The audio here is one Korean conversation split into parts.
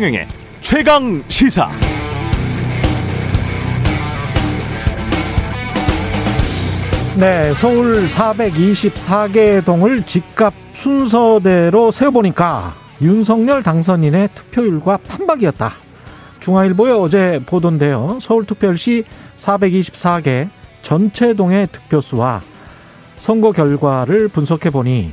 최경영의 최강 시사. 네, 서울 424개 동을 집값 순서대로 세어보니까 윤석열 당선인의 투표율과 판박이었다. 중앙일보에 어제 보던데요. 서울특별시 424개 전체 동의 득표수와 선거 결과를 분석해 보니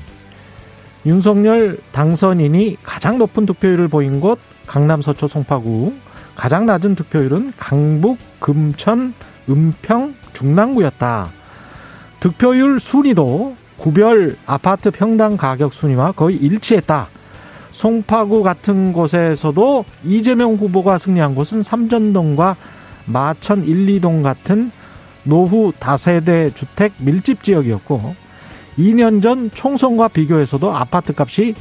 윤석열 당선인이 가장 높은 득표율을 보인 곳 강남 서초 송파구, 가장 낮은 득표율은 강북, 금천, 은평, 중랑구였다. 득표율 순위도 구별 아파트 평당 가격 순위와 거의 일치했다. 송파구 같은 곳에서도 이재명 후보가 승리한 곳은 삼전동과 마천 1, 2동 같은 노후 다세대 주택 밀집 지역이었고 2년 전 총선과 비교해서도 아파트 값이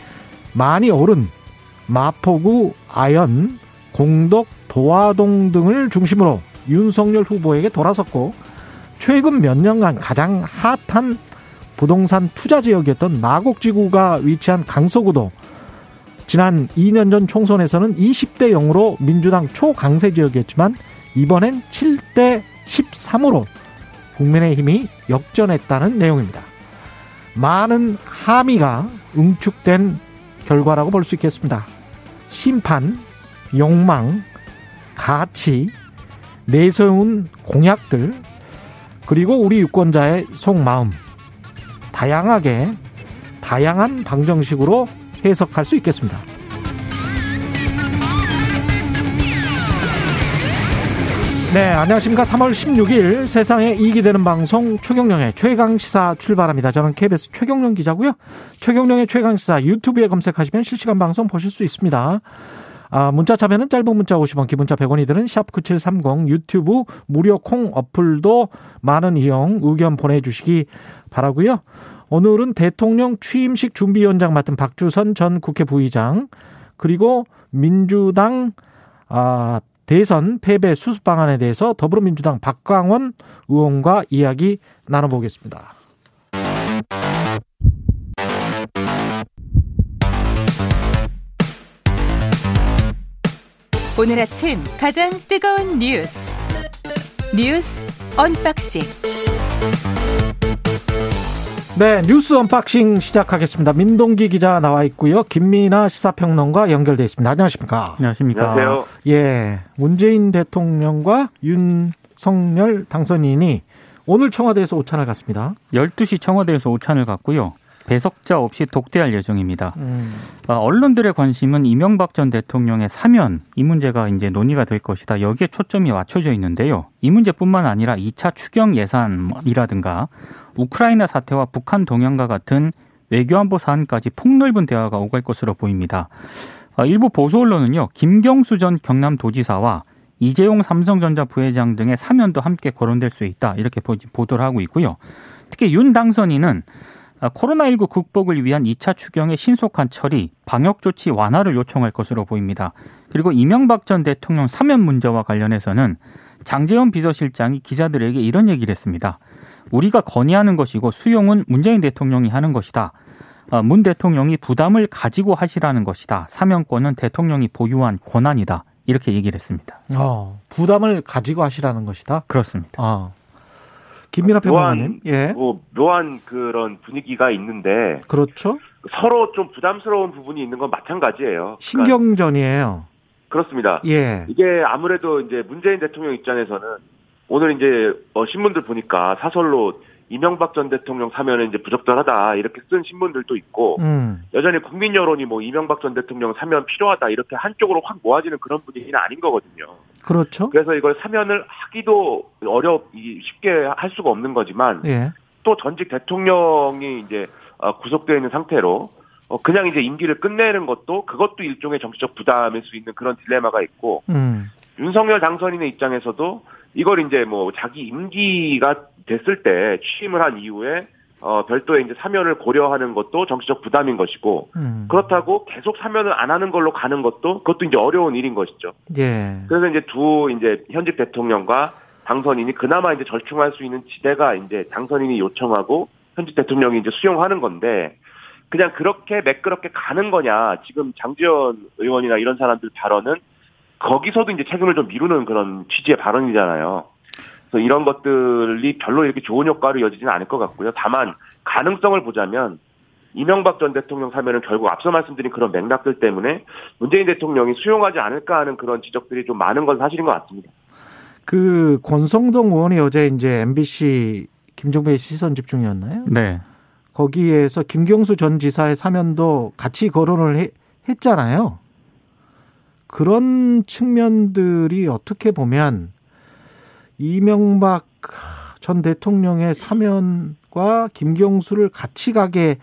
많이 오른 마포구, 아연, 공덕, 도화동 등을 중심으로 윤석열 후보에게 돌아섰고 최근 몇 년간 가장 핫한 부동산 투자 지역이었던 마곡지구가 위치한 강서구도 지난 2년 전 총선에서는 20대 0으로 민주당 초강세 지역이었지만 이번엔 7대 13으로 국민의힘이 역전했다는 내용입니다. 많은 함의가 응축된 결과라고 볼 수 있겠습니다. 심판, 욕망, 가치, 내세운 공약들, 그리고 우리 유권자의 속마음, 다양하게, 다양한 방정식으로 해석할 수 있겠습니다. 네, 안녕하십니까. 3월 16일 세상에 이익이 되는 방송 최경령의 최강시사 출발합니다. 저는 KBS 최경령 기자고요. 최경령의 최강시사 유튜브에 검색하시면 실시간 방송 보실 수 있습니다. 아, 문자 참여는 짧은 문자 50원, 기본자 100원이 드는 샵9730 유튜브 무료 콩 어플도 많은 이용 의견 보내주시기 바라고요. 오늘은 대통령 취임식 준비위원장 맡은 박주선 전 국회 부의장 그리고 민주당 아, 대선 패배 수습 방안에 대해서 더불어민주당 박광온 의원과 이야기 나눠보겠습니다. 오늘 아침 가장 뜨거운 뉴스 뉴스 unboxing 네, 뉴스 unboxing 시작하겠습니다. 민동기 기자 나와 있고요. 김민하 시사평론가 연결돼 있습니다. 안녕하십니까? 안녕하십니까? 안녕하세요. 예, 문재인 대통령과 윤석열 당선인이 오늘 청와대에서 오찬을 갖습니다. 12시 청와대에서 오찬을 갖고요. 배석자 없이 독대할 예정입니다. 음, 아, 언론들의 관심은 이명박 전 대통령의 사면 이 문제가 이제 논의가 될 것이다. 여기에 초점이 맞춰져 있는데요. 이 문제뿐만 아니라 2차 추경 예산이라든가 우크라이나 사태와 북한 동향과 같은 외교안보 사안까지 폭넓은 대화가 오갈 것으로 보입니다. 아, 일부 보수 언론은요. 김경수 전 경남도지사와 이재용 삼성전자 부회장 등의 사면도 함께 거론될 수 있다. 이렇게 보- 보도를 하고 있고요. 특히 윤 당선인은 아, 코로나19 극복을 위한 2차 추경의 신속한 처리, 방역 조치 완화를 요청할 것으로 보입니다. 그리고 이명박 전 대통령 사면 문제와 관련해서는 장재원 비서실장이 기자들에게 이런 얘기를 했습니다. 우리가 건의하는 것이고 수용은 문재인 대통령이 하는 것이다. 아, 문 대통령이 부담을 가지고 하시라는 것이다. 사면권은 대통령이 보유한 권한이다. 이렇게 얘기를 했습니다. 어, 부담을 가지고 하시라는 것이다. 그렇습니다. 아, 김민아 평론가님, 예, 뭐 묘한 그런 분위기가 있는데 그렇죠. 서로 좀 부담스러운 부분이 있는 건 마찬가지예요. 그러니까 신경전이에요. 그렇습니다. 예, 이게 아무래도 이제 문재인 대통령 입장에서는 오늘 이제 어, 신문들 보니까 사설로 이명박 전 대통령 사면은 이제 부적절하다 이렇게 쓴 신문들도 있고 음, 여전히 국민 여론이 뭐 이명박 전 대통령 사면 필요하다 이렇게 한쪽으로 확 모아지는 그런 분위기는 아닌 거거든요. 그렇죠. 그래서 이걸 사면을 하기도 어렵 이- 쉽게 할 수가 없는 거지만 예, 또 전직 대통령이 이제 어, 구속되어 있는 상태로 어, 그냥 이제 임기를 끝내는 것도 그것도 일종의 정치적 부담일 수 있는 그런 딜레마가 있고 음, 윤석열 당선인의 입장에서도 이걸 이제 뭐 자기 임기가 됐을 때 취임을 한 이후에 어, 별도의 이제 사면을 고려하는 것도 정치적 부담인 것이고 음, 그렇다고 계속 사면을 안 하는 걸로 가는 것도 그것도 이제 어려운 일인 것이죠. 예, 그래서 이제 두 이제 현직 대통령과 당선인이 그나마 이제 절충할 수 있는 지대가 이제 당선인이 요청하고 현직 대통령이 이제 수용하는 건데 그냥 그렇게 매끄럽게 가는 거냐. 지금 장지원 의원이나 이런 사람들 발언은 거기서도 이제 책임을 좀 미루는 그런 취지의 발언이잖아요. 그래서 이런 것들이 별로 이렇게 좋은 효과로 이어지지는 않을 것 같고요. 다만 가능성을 보자면 이명박 전 대통령 사면은 결국 앞서 말씀드린 그런 맥락들 때문에 문재인 대통령이 수용하지 않을까 하는 그런 지적들이 좀 많은 건 사실인 것 같습니다. 그 권성동 의원이 어제 이제 MBC 김종배의 시선 집중이었나요? 네. 거기에서 김경수 전 지사의 사면도 같이 거론을 해, 했잖아요. 그런 측면들이 어떻게 보면 이명박 전 대통령의 사면과 김경수를 같이 가게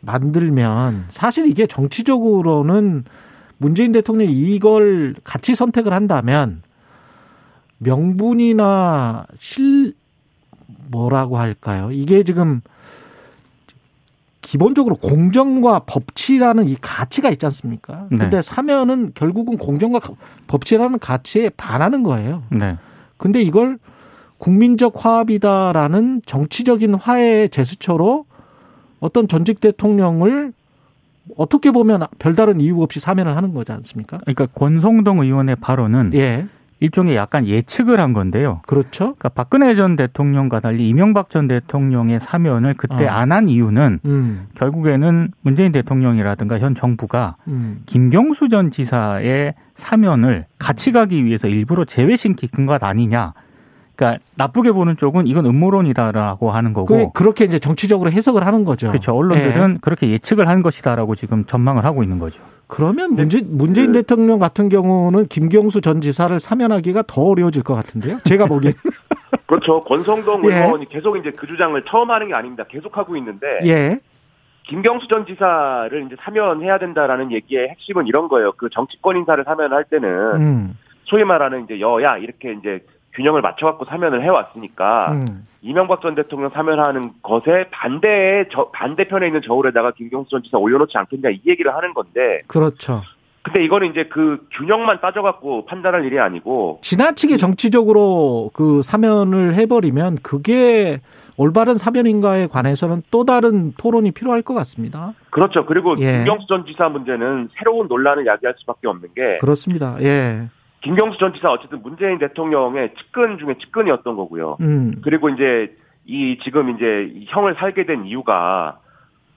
만들면 사실 이게 정치적으로는 문재인 대통령이 이걸 같이 선택을 한다면 명분이나 실 뭐라고 할까요? 이게 지금 기본적으로 공정과 법치라는 이 가치가 있지 않습니까? 네. 근데 사면은 결국은 공정과 법치라는 가치에 반하는 거예요. 네. 근데 이걸 국민적 화합이다라는 정치적인 화해의 제스처로 어떤 전직 대통령을 어떻게 보면 별다른 이유 없이 사면을 하는 거지 않습니까? 그러니까 권성동 의원의 발언은 예. 일종의 약간 예측을 한 건데요. 그렇죠. 그러니까 박근혜 전 대통령과 달리 이명박 전 대통령의 사면을 그때 어. 안한 이유는 음. 결국에는 문재인 대통령이라든가 현 정부가 음. 김경수 전 지사의 사면을 같이 가기 위해서 일부러 제외시킨 것 아니냐. 그러니까 나쁘게 보는 쪽은 이건 음모론이다라고 하는 그 거고. 그 렇게 이제 정치적으로 해석을 하는 거죠. 그렇죠. 언론들은 예. 그렇게 예측을 한 것이다라고 지금 전망을 하고 있는 거죠. 그러면 문재, 문재인 그- 대통령 같은 경우는 김경수 전 지사를 사면하기가 더 어려워질 것 같은데요. 제가 보기엔. 그렇죠. 권성동 예. 의원이 계속 이제 그 주장을 처음 하는 게 아닙니다. 계속 하고 있는데 예. 김경수 전 지사를 이제 사면해야 된다라는 얘기의 핵심은 이런 거예요. 그 정치권 인사를 사면할 때는 음. 소위 말하는 이제 여야 이렇게 이제 균형을 맞춰갖고 사면을 해왔으니까 음. 이명박 전 대통령 사면하는 것에 반대의 저, 반대편에 있는 저울에다가 김경수 전 지사 올려놓지 않겠냐 이 얘기를 하는 건데 그렇죠. 근데 이거는 이제 그 균형만 따져갖고 판단할 일이 아니고 지나치게 정치적으로 그 사면을 해버리면 그게 올바른 사면인가에 관해서는 또 다른 토론이 필요할 것 같습니다. 그렇죠. 그리고 예. 김경수 전 지사 문제는 새로운 논란을 야기할 수밖에 없는 게 그렇습니다. 예. 김경수 전 지사 어쨌든 문재인 대통령의 측근 중에 측근이었던 거고요. 음. 그리고 이제 이 지금 이제 이 형을 살게 된 이유가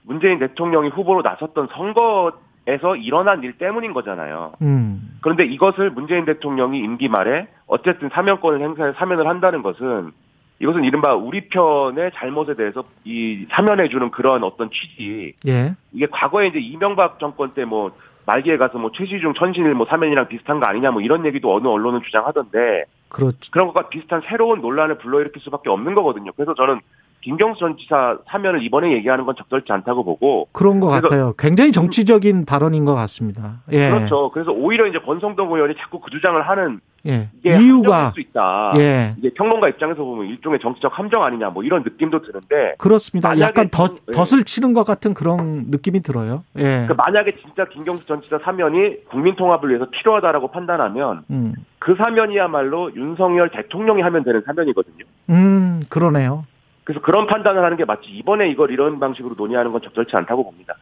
문재인 대통령이 후보로 나섰던 선거에서 일어난 일 때문인 거잖아요. 음. 그런데 이것을 문재인 대통령이 임기 말에 어쨌든 사면권을 행사해 사면을 한다는 것은 이것은 이른바 우리 편의 잘못에 대해서 이 사면해주는 그런 어떤 취지. 예. 이게 과거에 이제 이명박 정권 때 뭐 말기에 가서 뭐 최시중 천신일 뭐 사면이랑 비슷한 거 아니냐 뭐 이런 얘기도 어느 언론은 주장하던데 그렇죠. 그런 것과 비슷한 새로운 논란을 불러일으킬 수밖에 없는 거거든요. 그래서 저는 김경수 전 지사 사면을 이번에 얘기하는 건 적절치 않다고 보고 그런 것 같아요. 굉장히 정치적인 발언인 것 같습니다. 예. 그렇죠. 그래서 오히려 이제 권성동 의원이 자꾸 그 주장을 하는 예. 이유가 수 있다. 예. 이게 평론가 입장에서 보면 일종의 정치적 함정 아니냐 뭐 이런 느낌도 드는데 그렇습니다. 약간 덧, 좀- 예. 덧을 치는 것 같은 그런 느낌이 들어요. 예. 그 만약에 진짜 김경수 전 지사 사면이 국민 통합을 위해서 필요하다라고 판단하면 음. 그 사면이야말로 윤석열 대통령이 하면 되는 사면이거든요. 음, 그러네요. 그래서 그런 판단을 하는 게 맞지 이번에 이걸 이런 방식으로 논의하는 건 적절치 않다고 봅니다.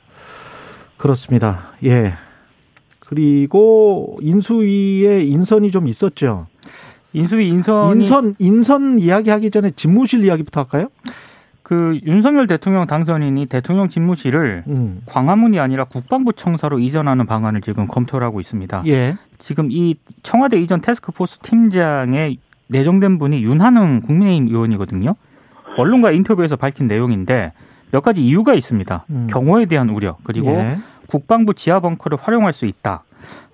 그렇습니다. 예. 그리고 인수위에 인선이 좀 있었죠. 인수위 인선이 인선 인선 이야기하기 전에 집무실 이야기부터 할까요? 그 윤석열 대통령 당선인이 대통령 집무실을 음. 광화문이 아니라 국방부 청사로 이전하는 방안을 지금 검토를 하고 있습니다. 예. 지금 이 청와대 이전 테스크포스 팀장에 내정된 분이 윤한흥 국민의힘 의원이거든요. 언론과 인터뷰에서 밝힌 내용인데 몇 가지 이유가 있습니다. 음. 경호에 대한 우려 그리고 예. 국방부 지하 벙커를 활용할 수 있다.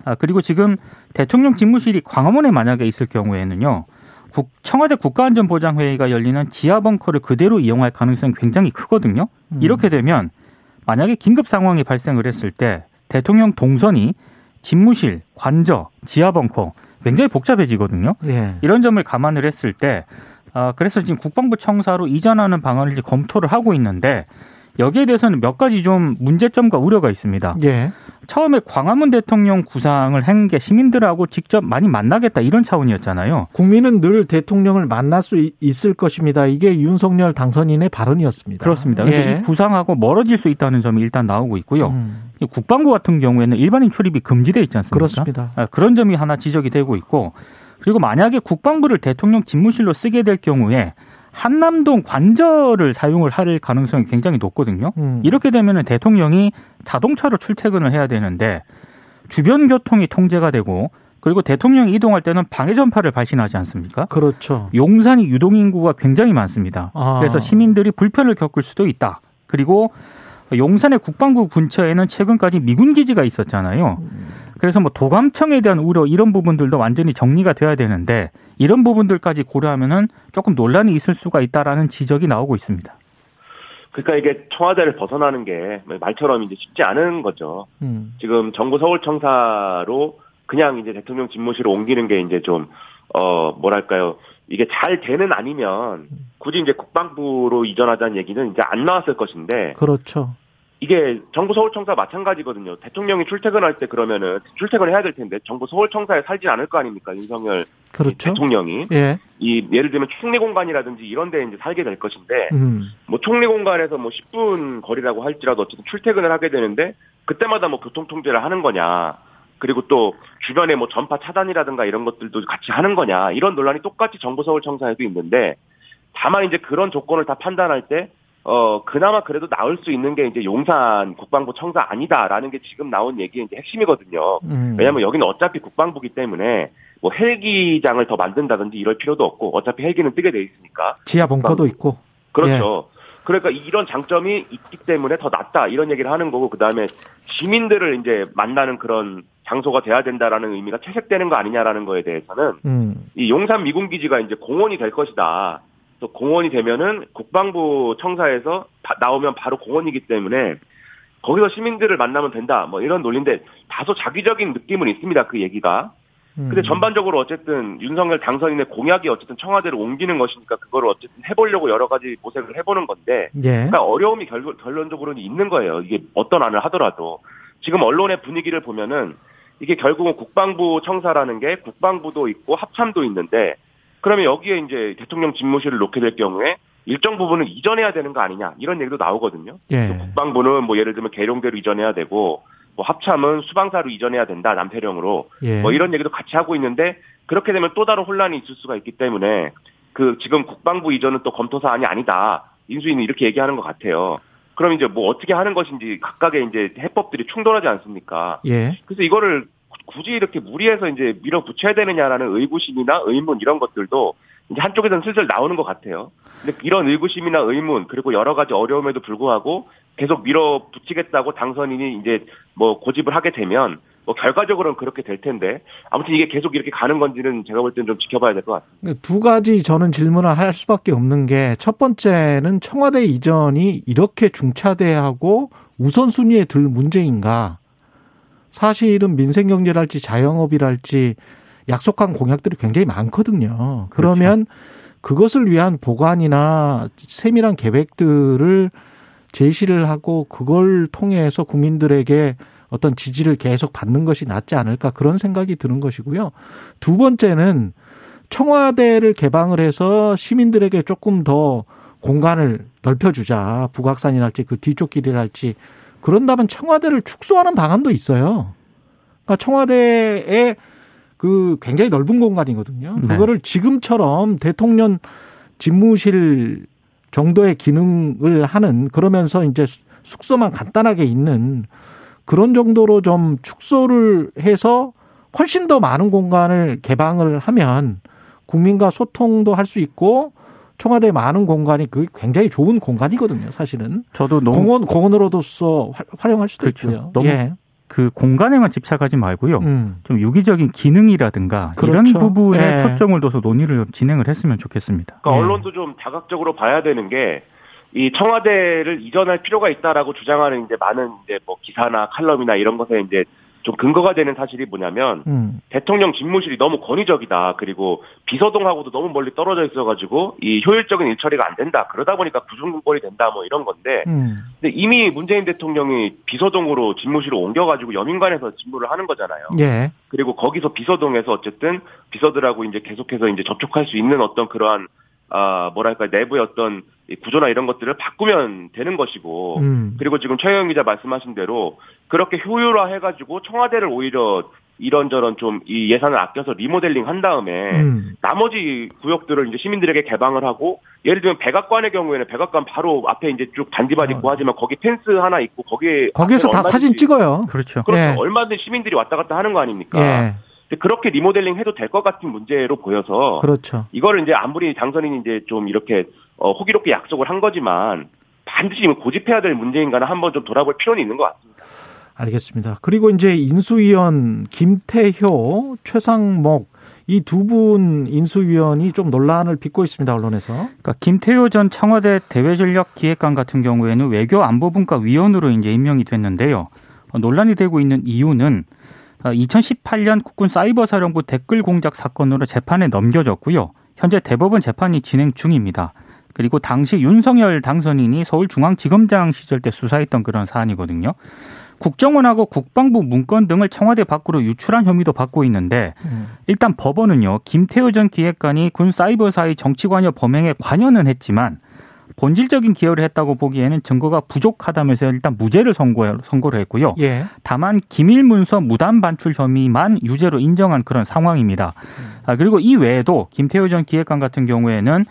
아, 그리고 지금 대통령 집무실이 광화문에 만약에 있을 경우에는요. 국- 청와대 국가안전보장회의가 열리는 지하 벙커를 그대로 이용할 가능성이 굉장히 크거든요. 음. 이렇게 되면 만약에 긴급 상황이 발생을 했을 때 대통령 동선이 집무실, 관저, 지하 벙커 굉장히 복잡해지거든요. 예. 이런 점을 감안을 했을 때, 아, 그래서 지금 국방부 청사로 이전하는 방안을 이제 검토를 하고 있는데, 여기에 대해서는 몇 가지 좀 문제점과 우려가 있습니다. 예. 처음에 광화문 대통령 구상을 한 게 시민들하고 직접 많이 만나겠다 이런 차원이었잖아요. 국민은 늘 대통령을 만날 수 있을 것입니다. 이게 윤석열 당선인의 발언이었습니다. 그렇습니다. 예. 이 구상하고 멀어질 수 있다는 점이 일단 나오고 있고요. 음, 이 국방부 같은 경우에는 일반인 출입이 금지돼 있지 않습니까? 그렇습니다. 아, 그런 점이 하나 지적이 되고 있고 그리고 만약에 국방부를 대통령 집무실로 쓰게 될 경우에 한남동 관저를 사용을 할 가능성이 굉장히 높거든요. 음. 이렇게 되면 대통령이 자동차로 출퇴근을 해야 되는데 주변 교통이 통제가 되고 그리고 대통령이 이동할 때는 방해 전파를 발신하지 않습니까? 그렇죠. 용산이 유동 인구가 굉장히 많습니다. 아. 그래서 시민들이 불편을 겪을 수도 있다. 그리고 용산의 국방부 근처에는 최근까지 미군 기지가 있었잖아요. 그래서 뭐 도감청에 대한 우려 이런 부분들도 완전히 정리가 돼야 되는데 이런 부분들까지 고려하면은 조금 논란이 있을 수가 있다라는 지적이 나오고 있습니다. 그러니까 이게 청와대를 벗어나는 게 말처럼 이제 쉽지 않은 거죠. 음. 지금 정부 서울청사로 그냥 이제 대통령 집무실을 옮기는 게 이제 좀, 어, 뭐랄까요. 이게 잘 되는 아니면 굳이 이제 국방부로 이전하자는 얘기는 이제 안 나왔을 것인데 그렇죠. 이게 정부 서울청사 마찬가지거든요. 대통령이 출퇴근할 때 그러면은 출퇴근을 해야 될 텐데 정부 서울청사에 살진 않을 거 아닙니까? 윤석열 그렇죠. 대통령이 예. 이 예를 들면 총리 공간이라든지 이런 데 이제 살게 될 것인데 음. 뭐 총리 공간에서 뭐 10분 거리라고 할지라도 어쨌든 출퇴근을 하게 되는데 그때마다 뭐 교통 통제를 하는 거냐 그리고 또 주변에 뭐 전파 차단이라든가 이런 것들도 같이 하는 거냐 이런 논란이 똑같이 정부 서울청사에도 있는데 다만 이제 그런 조건을 다 판단할 때 어, 그나마 그래도 나올 수 있는 게 이제 용산 국방부 청사 아니다라는 게 지금 나온 얘기의 이제 핵심이거든요. 음. 왜냐면 여기는 어차피 국방부기 때문에 뭐 헬기장을 더 만든다든지 이럴 필요도 없고 어차피 헬기는 뜨게 돼 있으니까. 지하 벙커도 있고. 그렇죠. 그러니까 이런 장점이 있기 때문에 더 낫다 이런 얘기를 하는 거고 그다음에 시민들을 이제 만나는 그런 장소가 돼야 된다라는 의미가 채색되는 거 아니냐라는 거에 대해서는 음. 이 용산 미군 기지가 이제 공원이 될 것이다. 또 공원이 되면은 국방부 청사에서 바- 나오면 바로 공원이기 때문에 거기서 시민들을 만나면 된다. 뭐 이런 논리인데 다소 자기적인 느낌은 있습니다. 그 얘기가. 음. 근데 전반적으로 어쨌든 윤석열 당선인의 공약이 어쨌든 청와대로 옮기는 것이니까 그거를 어쨌든 해보려고 여러 가지 모색을 해보는 건데 예. 그러니까 어려움이 결, 결론적으로는 있는 거예요. 이게 어떤 안을 하더라도 지금 언론의 분위기를 보면은 이게 결국은 국방부 청사라는 게 국방부도 있고 합참도 있는데 그러면 여기에 이제 대통령 집무실을 놓게 될 경우에 일정 부분은 이전해야 되는 거 아니냐 이런 얘기도 나오거든요. 예. 국방부는 뭐 예를 들면 계룡대로 이전해야 되고 뭐 합참은 수방사로 이전해야 된다 남태령으로 예. 뭐 이런 얘기도 같이 하고 있는데 그렇게 되면 또 다른 혼란이 있을 수가 있기 때문에 그 지금 국방부 이전은 또 검토 사안이 아니다 인수위는 이렇게 얘기하는 것 같아요. 그럼 이제 뭐 어떻게 하는 것인지 각각의 이제 해법들이 충돌하지 않습니까? 예. 그래서 이거를 굳이 이렇게 무리해서 이제 밀어붙여야 되느냐라는 의구심이나 의문 이런 것들도 이제 한쪽에서는 슬슬 나오는 것 같아요. 근데 이런 의구심이나 의문 그리고 여러 가지 어려움에도 불구하고 계속 밀어붙이겠다고 당선인이 이제 뭐 고집을 하게 되면 뭐 결과적으로는 그렇게 될 텐데 아무튼 이게 계속 이렇게 가는 건지는 제가 볼 때는 좀 지켜봐야 될 것 같습니다. 두 가지 저는 질문을 할 수밖에 없는 게 첫 번째는 청와대 이전이 이렇게 중차대하고 우선순위에 들 문제인가? 사실은 민생경제랄지 자영업이랄지 약속한 공약들이 굉장히 많거든요. 그러면 그것을 위한 보관이나 세밀한 계획들을 제시를 하고 그걸 통해서 국민들에게 어떤 지지를 계속 받는 것이 낫지 않을까 그런 생각이 드는 것이고요. 두 번째는 청와대를 개방을 해서 시민들에게 조금 더 공간을 넓혀주자. 북악산이랄지 그 뒤쪽 길이랄지. 그런다면 청와대를 축소하는 방안도 있어요. 그러니까 청와대에 그 굉장히 넓은 공간이거든요. 네. 그거를 지금처럼 대통령 집무실 정도의 기능을 하는 그러면서 이제 숙소만 간단하게 있는 그런 정도로 좀 축소를 해서 훨씬 더 많은 공간을 개방을 하면 국민과 소통도 할 수 있고 청와대 많은 공간이 그 굉장히 좋은 공간이거든요, 사실은. 저도 너무 공원 공원으로서 활- 활용할 수도 그렇죠. 있고요. 너무 예. 그 공간에만 집착하지 말고요. 음. 좀 유기적인 기능이라든가 이런 그렇죠. 부분에 예. 초점을 둬서 논의를 좀 진행을 했으면 좋겠습니다. 그러니까 예. 언론도 좀 다각적으로 봐야 되는 게 이 청와대를 이전할 필요가 있다라고 주장하는 이제 많은 이제 뭐 기사나 칼럼이나 이런 것에 이제 좀 근거가 되는 사실이 뭐냐면 음. 대통령 집무실이 너무 권위적이다. 그리고 비서동하고도 너무 멀리 떨어져 있어가지고 이 효율적인 일처리가 안 된다. 그러다 보니까 구중군벌이 된다. 뭐 이런 건데. 음. 근데 이미 문재인 대통령이 비서동으로 집무실을 옮겨가지고 여민관에서 직무를 하는 거잖아요. 예. 그리고 거기서 비서동에서 어쨌든 비서들하고 이제 계속해서 이제 접촉할 수 있는 어떤 그러한 아 뭐랄까 내부의 어떤 이 구조나 이런 것들을 바꾸면 되는 것이고 음. 그리고 지금 최영 기자 말씀하신 대로 그렇게 효율화 해가지고 청와대를 오히려 이런저런 좀 이 예산을 아껴서 리모델링 한 다음에 음. 나머지 구역들을 이제 시민들에게 개방을 하고 예를 들면 백악관의 경우에는 백악관 바로 앞에 이제 쭉 잔디밭 있고 하지만 거기 펜스 하나 있고 거기에 거기에서 다 사진 찍어요. 그렇죠. 그렇죠. 예. 얼마든지 시민들이 왔다 갔다 하는 거 아닙니까? 예. 그렇게 리모델링 해도 될 것 같은 문제로 보여서 그렇죠. 이거를 이제 아무리 당선인이 이제 좀 이렇게 어, 호기롭게 약속을 한 거지만 반드시 고집해야 될 문제인가는 한번 좀 돌아볼 필요는 있는 것 같습니다. 알겠습니다. 그리고 이제 인수위원 김태효, 최상목 이 두 분 인수위원이 좀 논란을 빚고 있습니다. 언론에서. 그러니까 김태효 전 청와대 대외전략 기획관 같은 경우에는 외교 안보분과 위원으로 이제 임명이 됐는데요. 어, 논란이 되고 있는 이유는 2018년 국군 사이버사령부 댓글 공작 사건으로 재판에 넘겨졌고요. 현재 대법원 재판이 진행 중입니다. 그리고 당시 윤석열 당선인이 서울중앙지검장 시절 때 수사했던 그런 사안이거든요. 국정원하고 국방부 문건 등을 청와대 밖으로 유출한 혐의도 받고 있는데 음. 일단 법원은요 김태호 전 기획관이 군 사이버사의 정치관여 범행에 관여는 했지만 본질적인 기여를 했다고 보기에는 증거가 부족하다면서 일단 무죄를 선고, 선고를 했고요. 예. 다만 기밀 문서 무단 반출 혐의만 유죄로 인정한 그런 상황입니다. 아, 그리고 이 외에도 김태호 전 기획관 같은 경우에는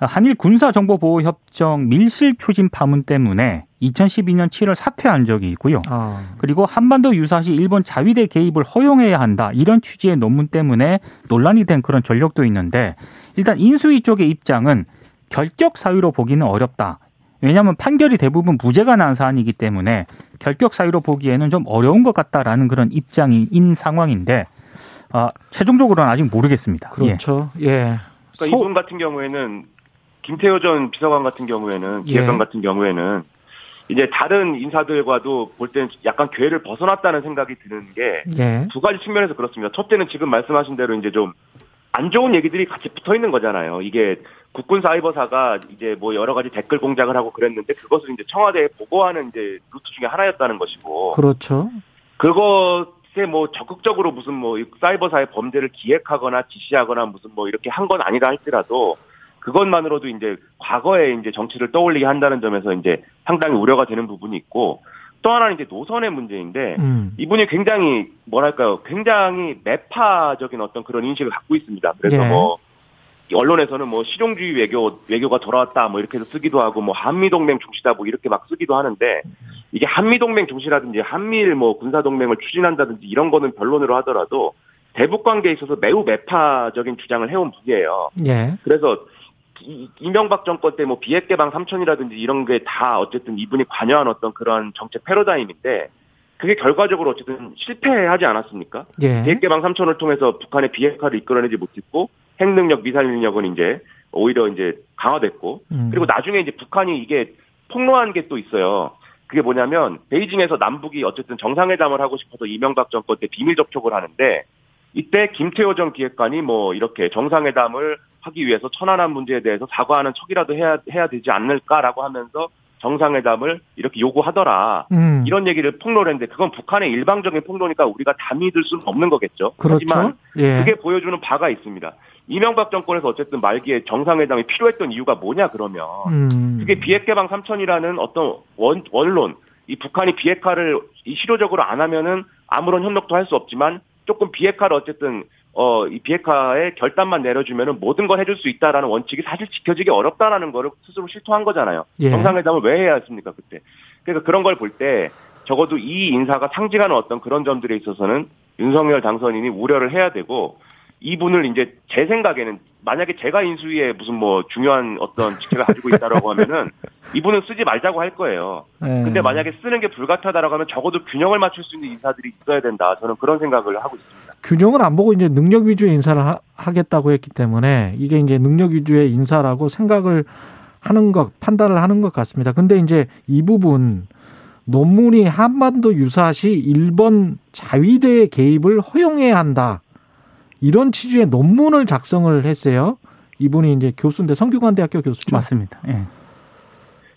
한일 군사정보보호협정 밀실 추진 파문 때문에 2012년 7월 사퇴한 적이 있고요. 아. 그리고 한반도 유사시 일본 자위대 개입을 허용해야 한다 이런 취지의 논문 때문에 논란이 된 그런 전력도 있는데 일단 인수위 쪽의 입장은 결격 사유로 보기는 어렵다. 왜냐하면 판결이 대부분 무죄가 난 사안이기 때문에 결격 사유로 보기에는 좀 어려운 것 같다라는 그런 입장인 상황인데 아, 최종적으로는 아직 모르겠습니다. 예. 그렇죠. 예. 그러니까 소- 이분 같은 경우에는 김태효 전 비서관 같은 경우에는 예. 기획관 같은 경우에는 이제 다른 인사들과도 볼 때는 약간 궤를 벗어났다는 생각이 드는 게 예. 두 가지 측면에서 그렇습니다. 첫째는 지금 말씀하신 대로 이제 좀 안 좋은 얘기들이 같이 붙어 있는 거잖아요. 이게 국군 사이버사가 이제 뭐 여러 가지 댓글 공작을 하고 그랬는데 그것을 이제 청와대에 보고하는 이제 루트 중에 하나였다는 것이고 그렇죠. 그것에 뭐 적극적으로 무슨 뭐이 사이버사의 범죄를 기획하거나 지시하거나 무슨 뭐 이렇게 한 건 아니다 할지라도 그것만으로도 이제 과거에 이제 정치를 떠올리게 한다는 점에서 이제 상당히 우려가 되는 부분이 있고 또 하나는 이제 노선의 문제인데 음. 이분이 굉장히 뭐랄까요 굉장히 매파적인 어떤 그런 인식을 갖고 있습니다. 그래서 예. 뭐 언론에서는 뭐 실용주의 외교 외교가 돌아왔다 뭐 이렇게 해서 쓰기도 하고 뭐 한미 동맹 중시다 뭐 이렇게 막 쓰기도 하는데 이게 한미 동맹 중시라든지 한미일 뭐 군사 동맹을 추진한다든지 이런 거는 변론으로 하더라도 대북 관계에 있어서 매우 매파적인 주장을 해온 분이에요. 예. 그래서 이- 이명박 정권 때 뭐 비핵 개방 3천이라든지 이런 게 다 어쨌든 이분이 관여한 어떤 그런 정책 패러다임인데 그게 결과적으로 어쨌든 실패하지 않았습니까? 예. 비핵 개방 3천을 통해서 북한의 비핵화를 이끌어내지 못했고 핵 능력, 미사일 능력은 이제 오히려 이제 강화됐고 음. 그리고 나중에 이제 북한이 이게 폭로한 게 또 있어요. 그게 뭐냐면 베이징에서 남북이 어쨌든 정상회담을 하고 싶어서 이명박 정권 때 비밀 접촉을 하는데 이때 김태호 전 기획관이 뭐 이렇게 정상회담을 하기 위해서 천안함 문제에 대해서 사과하는 척이라도 해야 해야 되지 않을까라고 하면서 정상회담을 이렇게 요구하더라. 음. 이런 얘기를 폭로를 했는데 그건 북한의 일방적인 폭로니까 우리가 다 믿을 수는 없는 거겠죠. 그렇죠. 하지만 예. 그게 보여주는 바가 있습니다. 이명박 정권에서 어쨌든 말기에 정상회담이 필요했던 이유가 뭐냐 그러면 음. 그게 비핵개방 3천이라는 어떤 원, 원론, 이 북한이 비핵화를 이 실효적으로 안 하면은 아무런 협력도 할 수 없지만 조금 비핵화를 어쨌든 어, 이 비핵화의 결단만 내려주면은 모든 걸 해줄 수 있다라는 원칙이 사실 지켜지기 어렵다라는 거를 스스로 실토한 거잖아요. 예. 정상회담을 왜 해야 했습니까, 그때. 그래서 그런 걸 볼 때 적어도 이 인사가 상징하는 어떤 그런 점들에 있어서는 윤석열 당선인이 우려를 해야 되고 이분을 이제 제 생각에는 만약에 제가 인수위에 무슨 뭐 중요한 어떤 직책을 가지고 있다라고 하면은 이분은 쓰지 말자고 할 거예요. 예. 근데 만약에 쓰는 게 불가타다라고 하면 적어도 균형을 맞출 수 있는 인사들이 있어야 된다. 저는 그런 생각을 하고 있습니다. 균형을 안 보고 이제 능력 위주의 인사를 하, 겠다고 했기 때문에 이게 이제 능력 위주의 인사라고 생각을 하는 것, 판단을 하는 것 같습니다. 근데 이제 이 부분 논문이 한반도 유사시 일본 자위대의 개입을 허용해야 한다. 이런 취지의 논문을 작성을 했어요. 이분이 이제 교수인데 성균관대학교 교수죠. 맞습니다. 예.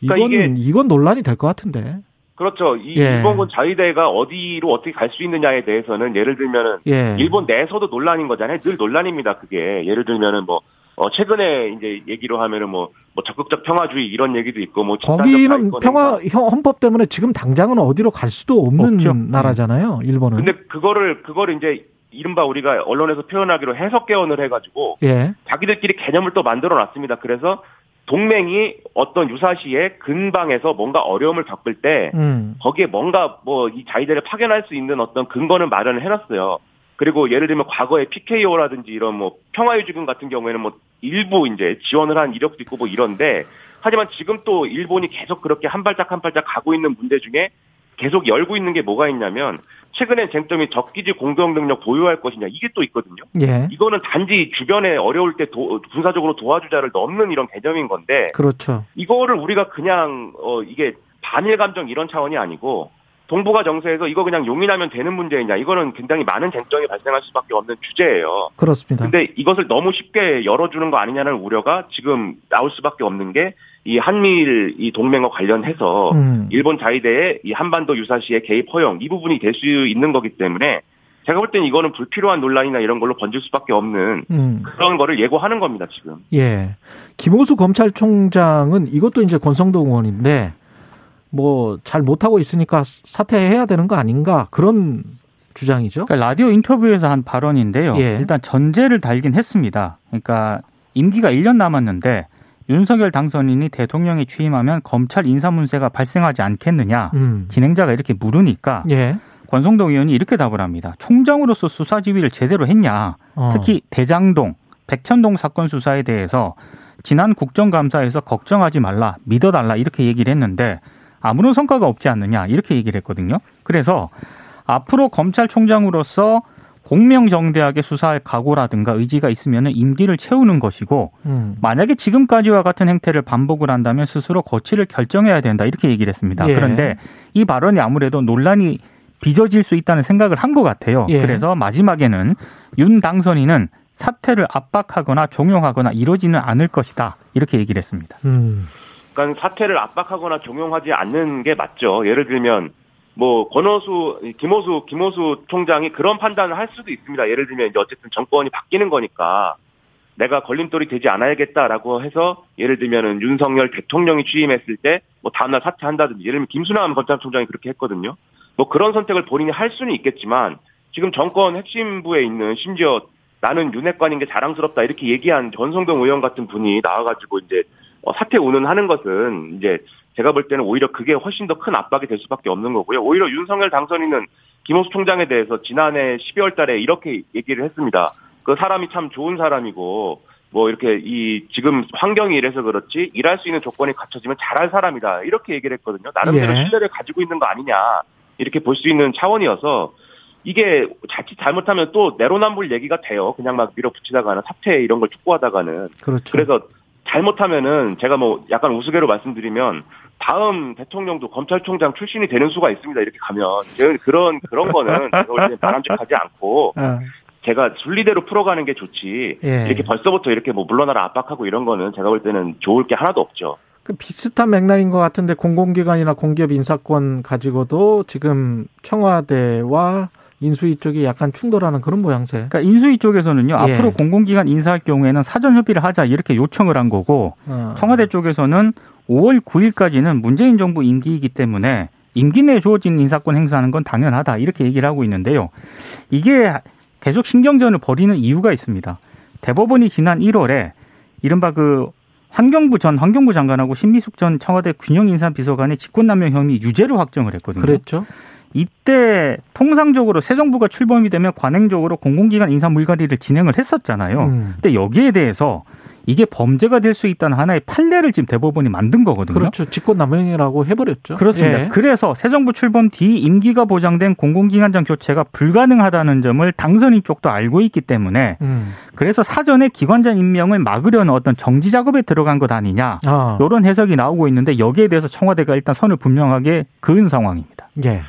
이건 그러니까 이건 논란이 될 것 같은데. 그렇죠. 이 예. 일본군 자위대가 어디로 어떻게 갈 수 있느냐에 대해서는 예를 들면은 예. 일본 내에서도 논란인 거잖아요. 늘 논란입니다. 그게 예를 들면은 뭐 어, 최근에 이제 얘기로 하면은 뭐, 뭐 적극적 평화주의 이런 얘기도 있고 뭐 거기는 평화. 헌법 때문에 지금 당장은 어디로 갈 수도 없는 없죠. 나라잖아요. 일본은. 근데 그거를 그거를 이제 이른바 우리가 언론에서 표현하기로 해석 개헌을 해가지고 예. 자기들끼리 개념을 또 만들어 놨습니다. 그래서 동맹이 어떤 유사시에 근방에서 뭔가 어려움을 겪을 때 음. 거기에 뭔가 뭐 이 자위대를 파견할 수 있는 어떤 근거는 마련을 해놨어요. 그리고 예를 들면 과거에 PKO라든지 이런 뭐 평화유지군 같은 경우에는 뭐 일부 이제 지원을 한 이력도 있고 뭐 이런데 하지만 지금 또 일본이 계속 그렇게 한 발짝 한 발짝 가고 있는 문제 중에 계속 열고 있는 게 뭐가 있냐면 최근엔 쟁점이 적기지 공동 능력 보유할 것이냐 이게 또 있거든요. 예. 이거는 단지 주변에 어려울 때 도- 군사적으로 도와주자를 넘는 이런 개념인 건데 그렇죠. 이거를 우리가 그냥 어 이게 반일 감정 이런 차원이 아니고 동북아 정세에서 이거 그냥 용인하면 되는 문제이냐 이거는 굉장히 많은 쟁점이 발생할 수밖에 없는 주제예요. 그렇습니다. 근데 이것을 너무 쉽게 열어주는 거 아니냐는 우려가 지금 나올 수밖에 없는 게 이 한미일 이 동맹과 관련해서 음. 일본 자위대의 이 한반도 유사시의 개입 허용 이 부분이 될 수 있는 거기 때문에 제가 볼 땐 이거는 불필요한 논란이나 이런 걸로 번질 수밖에 없는 음. 그런 거를 예고하는 겁니다 지금. 예. 김호수 검찰총장은 이것도 이제 권성동 의원인데 뭐 잘 못하고 있으니까 사퇴해야 되는 거 아닌가 그런 주장이죠. 그러니까 라디오 인터뷰에서 한 발언인데요. 예. 일단 전제를 달긴 했습니다. 그러니까 임기가 1년 남았는데 윤석열 당선인이 대통령에 취임하면 검찰 인사 문제가 발생하지 않겠느냐. 음. 진행자가 이렇게 물으니까 예. 권성동 의원이 이렇게 답을 합니다. 총장으로서 수사 지휘를 제대로 했냐. 어. 특히 대장동, 백천동 사건 수사에 대해서 지난 국정감사에서 걱정하지 말라, 믿어달라 이렇게 얘기를 했는데 아무런 성과가 없지 않느냐 이렇게 얘기를 했거든요. 그래서 앞으로 검찰총장으로서 공명정대하게 수사할 각오라든가 의지가 있으면 임기를 채우는 것이고 음. 만약에 지금까지와 같은 행태를 반복을 한다면 스스로 거취를 결정해야 된다 이렇게 얘기를 했습니다. 예. 그런데 이 발언이 아무래도 논란이 빚어질 수 있다는 생각을 한 것 같아요. 예. 그래서 마지막에는 윤 당선인은 사퇴를 압박하거나 종용하거나 이러지는 않을 것이다 이렇게 얘기를 했습니다. 음. 그러니까 사퇴를 압박하거나 종용하지 않는 게 맞죠. 예를 들면 뭐 권호수, 김호수, 김호수 총장이 그런 판단을 할 수도 있습니다. 예를 들면 이제 어쨌든 정권이 바뀌는 거니까 내가 걸림돌이 되지 않아야겠다라고 해서 예를 들면은 윤석열 대통령이 취임했을 때 뭐 다음날 사퇴한다든지 예를 들면 김순남 검찰총장이 그렇게 했거든요. 뭐 그런 선택을 본인이 할 수는 있겠지만 지금 정권 핵심부에 있는 심지어 나는 윤핵관인 게 자랑스럽다 이렇게 얘기한 전성동 의원 같은 분이 나와가지고 이제 어, 사퇴 운운하는 것은 이제 제가 볼 때는 오히려 그게 훨씬 더 큰 압박이 될 수밖에 없는 거고요. 오히려 윤석열 당선인은 김호수 총장에 대해서 지난해 12월 달에 이렇게 얘기를 했습니다. 그 사람이 참 좋은 사람이고 뭐 이렇게 이 지금 환경이 이래서 그렇지 일할 수 있는 조건이 갖춰지면 잘할 사람이다. 이렇게 얘기를 했거든요. 나름대로 예. 신뢰를 가지고 있는 거 아니냐. 이렇게 볼 수 있는 차원이어서 이게 자칫 잘못하면 또 내로남불 얘기가 돼요. 그냥 막 밀어붙이다가는 사퇴 이런 걸 촉구하다가는 그렇죠. 그래서 잘못하면은 제가 뭐 약간 우스개로 말씀드리면 다음 대통령도 검찰총장 출신이 되는 수가 있습니다. 이렇게 가면 그런 그런 거는 제가 볼 때는 바람직하지 않고 아, 제가 순리대로 풀어가는 게 좋지 예. 이렇게 벌써부터 이렇게 뭐 물러나라 압박하고 이런 거는 제가 볼 때는 좋을 게 하나도 없죠. 그 비슷한 맥락인 것 같은데 공공기관이나 공기업 인사권 가지고도 지금 청와대와 인수위 쪽이 약간 충돌하는 그런 모양새. 그러니까 인수위 쪽에서는요 예. 앞으로 공공기관 인사할 경우에는 사전 협의를 하자 이렇게 요청을 한 거고 어. 청와대 쪽에서는 5월 9일까지는 문재인 정부 임기이기 때문에 임기 내에 주어진 인사권 행사하는 건 당연하다 이렇게 얘기를 하고 있는데요. 이게 계속 신경전을 벌이는 이유가 있습니다. 대법원이 지난 1월에 이른바 그 환경부 전 환경부 장관하고 신미숙 전 청와대 균형인사 비서관의 직권남용 혐의 유죄를 확정을 했거든요. 그랬죠. 이때 통상적으로 새 정부가 출범이 되면 관행적으로 공공기관 인사 물갈이를 진행을 했었잖아요. 음. 근데 여기에 대해서 이게 범죄가 될 수 있다는 하나의 판례를 지금 대법원이 만든 거거든요. 그렇죠. 직권남용이라고 해버렸죠. 그렇습니다. 예. 그래서 새 정부 출범 뒤 임기가 보장된 공공기관장 교체가 불가능하다는 점을 당선인 쪽도 알고 있기 때문에 음. 그래서 사전에 기관장 임명을 막으려는 어떤 정지 작업에 들어간 것 아니냐 아. 이런 해석이 나오고 있는데 여기에 대해서 청와대가 일단 선을 분명하게 그은 상황입니다. 예.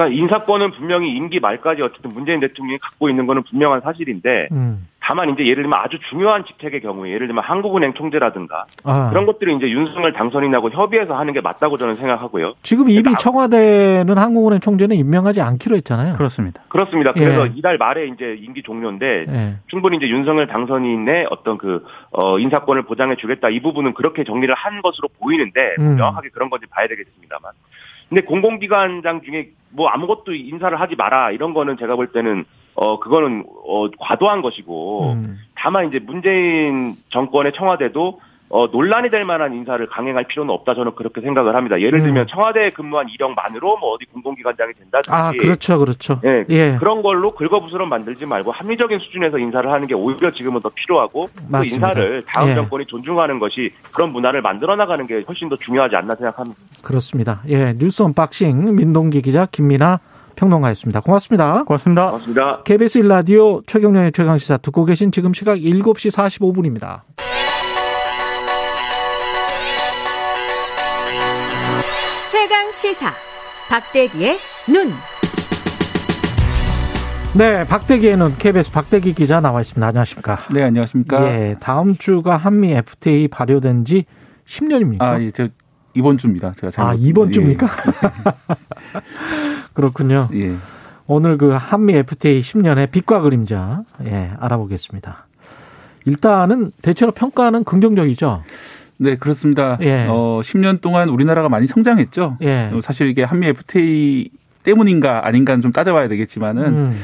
그러니까 인사권은 분명히 임기 말까지 어쨌든 문재인 대통령이 갖고 있는 거는 분명한 사실인데 음. 다만 이제 예를 들면 아주 중요한 직책의 경우에 예를 들면 한국은행 총재라든가 아. 그런 것들이 이제 윤석열 당선인하고 협의해서 하는 게 맞다고 저는 생각하고요. 지금 이미 나- 청와대는 한국은행 총재는 임명하지 않기로 했잖아요. 그렇습니다. 그렇습니다. 그래서 예. 이달 말에 이제 임기 종료인데 예. 충분히 이제 윤석열 당선인의 어떤 그, 어, 인사권을 보장해 주겠다. 이 부분은 그렇게 정리를 한 것으로 보이는데, 음. 명확하게 그런 건지 봐야 되겠습니다만. 근데 공공기관장 중에 뭐 아무것도 인사를 하지 마라. 이런 거는 제가 볼 때는, 어, 그거는, 어, 과도한 것이고, 음. 다만 이제 문재인 정권의 청와대도 어, 논란이 될 만한 인사를 강행할 필요는 없다. 저는 그렇게 생각을 합니다. 예를 음. 들면 청와대에 근무한 이력만으로 뭐 어디 공공기관장이 된다든지. 아, 그렇죠, 그렇죠. 예, 예. 그런 걸로 긁어부스럼 만들지 말고 합리적인 수준에서 인사를 하는 게 오히려 지금은 더 필요하고 그 맞습니다. 인사를 다음 예. 정권이 존중하는 것이 그런 문화를 만들어 나가는 게 훨씬 더 중요하지 않나 생각합니다. 그렇습니다. 예. 뉴스 unboxing 민동기 기자 김민하 평론가였습니다. 고맙습니다. 고맙습니다. 고맙습니다. KBS 1라디오 최경영의 최강시사 듣고 계신 지금 시각 7시 45분입니다. 최강 시사 박대기의 눈. 네, 박대기에는 KBS 박대기 기자 나와 있습니다. 안녕하십니까? 네, 안녕하십니까. 예, 다음 주가 한미 FTA 발효된 지 10년입니까? 아, 예, 저 이번 주입니다. 제가 잘못. 아, 이번 주입니까? 예, 그렇군요. 예. 오늘 그 한미 FTA 10년의 빛과 그림자, 예, 알아보겠습니다. 일단은 대체로 평가는 긍정적이죠. 네, 그렇습니다. 예. 어, 10년 동안 우리나라가 많이 성장했죠. 예. 어, 사실 이게 한미 FTA 때문인가 아닌가는 좀 따져봐야 되겠지만은 음,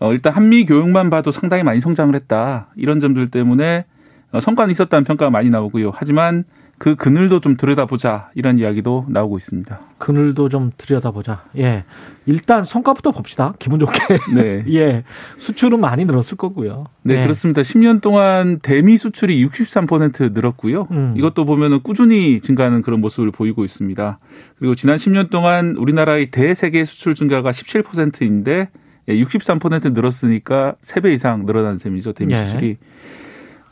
어, 일단 한미 교육만 봐도 상당히 많이 성장을 했다. 이런 점들 때문에 어, 성과는 있었다는 평가가 많이 나오고요. 하지만 그 그늘도 좀 들여다보자 이런 이야기도 나오고 있습니다. 그늘도 좀 들여다보자. 예. 일단 성과부터 봅시다. 기분 좋게. 네. 예. 수출은 많이 늘었을 거고요. 네, 예. 그렇습니다. 10년 동안 대미 수출이 63% 늘었고요. 음. 이것도 보면은 꾸준히 증가하는 그런 모습을 보이고 있습니다. 그리고 지난 10년 동안 우리나라의 대세계 수출 증가가 17%인데 63% 늘었으니까 3배 이상 늘어난 셈이죠. 대미 예. 수출이.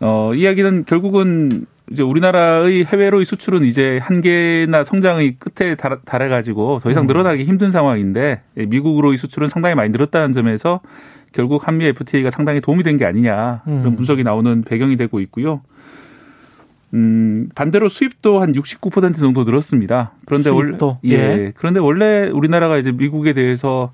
어, 이야기는 결국은 이제 우리나라의 해외로의 수출은 이제 한계나 성장의 끝에 달- 달해가지고 더 이상 음. 늘어나기 힘든 상황인데 예, 미국으로의 수출은 상당히 많이 늘었다는 점에서 결국 한미 FTA가 상당히 도움이 된 게 아니냐 음. 그런 분석이 나오는 배경이 되고 있고요. 음, 반대로 수입도 한 69% 정도 늘었습니다. 그런데? 원래 예. 예. 그런데 원래 우리나라가 이제 미국에 대해서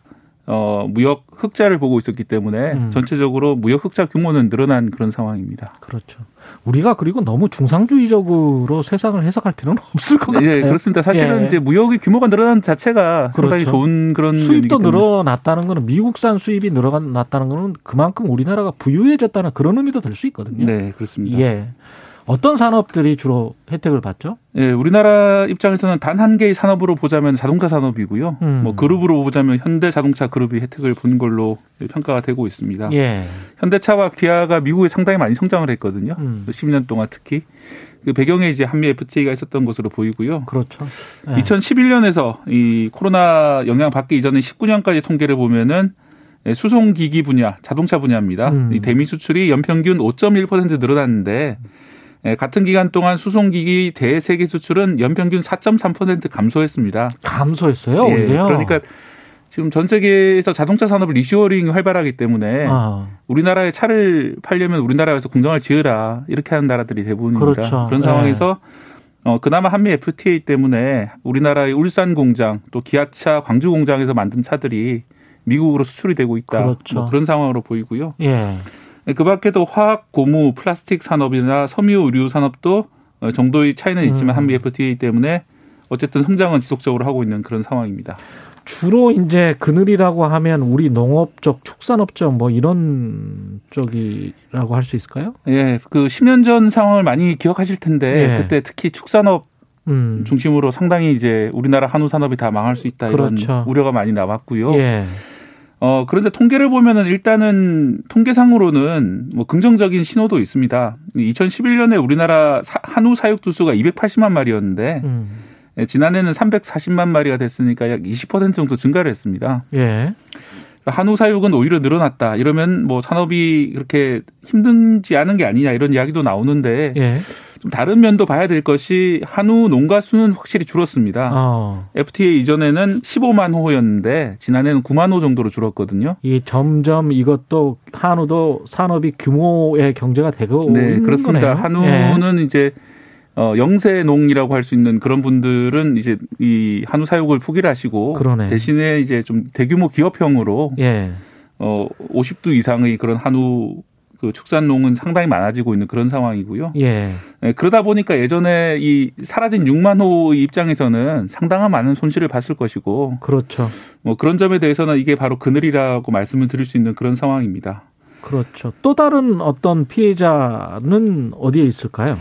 어, 무역 흑자를 보고 있었기 때문에 음. 전체적으로 무역 흑자 규모는 늘어난 그런 상황입니다. 그렇죠. 우리가 그리고 너무 중상주의적으로 세상을 해석할 필요는 없을 것 같아요. 예, 그렇습니다. 사실은 예. 이제 무역의 규모가 늘어난 자체가 상당히 그렇죠. 좋은 그런 수입도. 늘어났다는 거는 미국산 수입이 늘어났다는 거는 그만큼 우리나라가 부유해졌다는 그런 의미도 될 수 있거든요. 네, 그렇습니다. 예. 어떤 산업들이 주로 혜택을 받죠? 예, 우리나라 입장에서는 단 한 개의 산업으로 보자면 자동차 산업이고요. 음. 뭐 그룹으로 보자면 현대 자동차 그룹이 혜택을 본 걸로 평가가 되고 있습니다. 예. 현대차와 기아가 미국에 상당히 많이 성장을 했거든요. 음. 10년 동안 특히 그 배경에 이제 한미 FTA가 있었던 것으로 보이고요. 그렇죠. 예. 2011년에서 이 코로나 영향 받기 이전에 19년까지 통계를 보면은 예, 수송기기 분야, 자동차 분야입니다. 음. 이 대미 수출이 연평균 5.1% 늘어났는데 예, 같은 기간 동안 수송기기 대세계 수출은 연평균 4.3% 감소했습니다. 감소했어요, 예, 오히려. 그러니까 지금 전 세계에서 자동차 산업을 reshoring이 활발하기 때문에 아, 우리나라에 차를 팔려면 우리나라에서 공장을 지으라 이렇게 하는 나라들이 대부분입니다. 그렇죠. 그런 네. 상황에서 어 그나마 한미 FTA 때문에 우리나라의 울산 공장 또 기아차 광주 공장에서 만든 차들이 미국으로 수출이 되고 있다. 그렇죠. 뭐 그런 상황으로 보이고요. 예. 그 밖에도 화학, 고무, 플라스틱 산업이나 섬유 의류 산업도 어, 정도의 차이는 있지만 음. 한미 FTA 때문에 어쨌든 성장은 지속적으로 하고 있는 그런 상황입니다. 주로 이제 그늘이라고 하면 우리 농업 쪽, 축산업 쪽뭐 이런 쪽이라고 할 수 있을까요? 예, 그 10년 전 상황을 많이 기억하실 텐데 예. 그때 특히 축산업 음. 중심으로 상당히 이제 우리나라 한우 산업이 다 망할 수 있다 이런 그렇죠. 우려가 많이 나왔고요. 예. 어, 그런데 통계를 보면은 일단은 통계상으로는 뭐 긍정적인 신호도 있습니다. 2011년에 우리나라 한우 사육 두수가 280만 마리였는데 음. 예, 지난해는 340만 마리가 됐으니까 약 20% 정도 증가를 했습니다. 예. 한우 사육은 오히려 늘어났다. 이러면 뭐 산업이 그렇게 힘든지 않은 게 아니냐 이런 이야기도 나오는데 예. 좀 다른 면도 봐야 될 것이 한우 농가 수는 확실히 줄었습니다. 어. FTA 이전에는 15만 호였는데 지난해는 9만 호 정도로 줄었거든요. 이 점점 이것도 한우도 산업이 규모의 경제가 되고 네, 그렇습니다. 거네요. 한우는 예. 이제 어, 영세농이라고 할 수 있는 그런 분들은 이제 이 한우 사육을 포기를 하시고 그러네. 대신에 이제 좀 대규모 기업형으로 예. 어 50두 이상의 그런 한우 그 축산농은 상당히 많아지고 있는 그런 상황이고요. 예. 네, 그러다 보니까 예전에 이 사라진 6만 호 입장에서는 상당한 많은 손실을 봤을 것이고. 그렇죠. 뭐 그런 점에 대해서는 이게 바로 그늘이라고 말씀을 드릴 수 있는 그런 상황입니다. 그렇죠. 또 다른 어떤 피해자는 어디에 있을까요?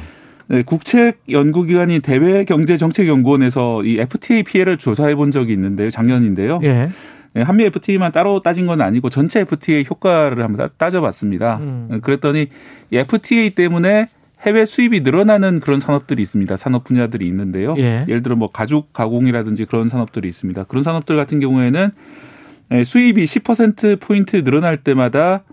네, 국책 연구기관인 대외경제정책연구원에서 이 FTA 피해를 조사해 본 적이 있는데요. 작년인데요. 예. 네, 한미 FTA만 따로 따진 건 아니고 전체 FTA 효과를 한번 따져봤습니다. 음. 네, 그랬더니 이 FTA 때문에 해외 수입이 늘어나는 그런 산업들이 있습니다. 산업 분야들이 있는데요. 예. 예를 들어 뭐 가죽 가공이라든지 그런 산업들이 있습니다. 그런 산업들 같은 경우에는 네, 수입이 10% 포인트 늘어날 때마다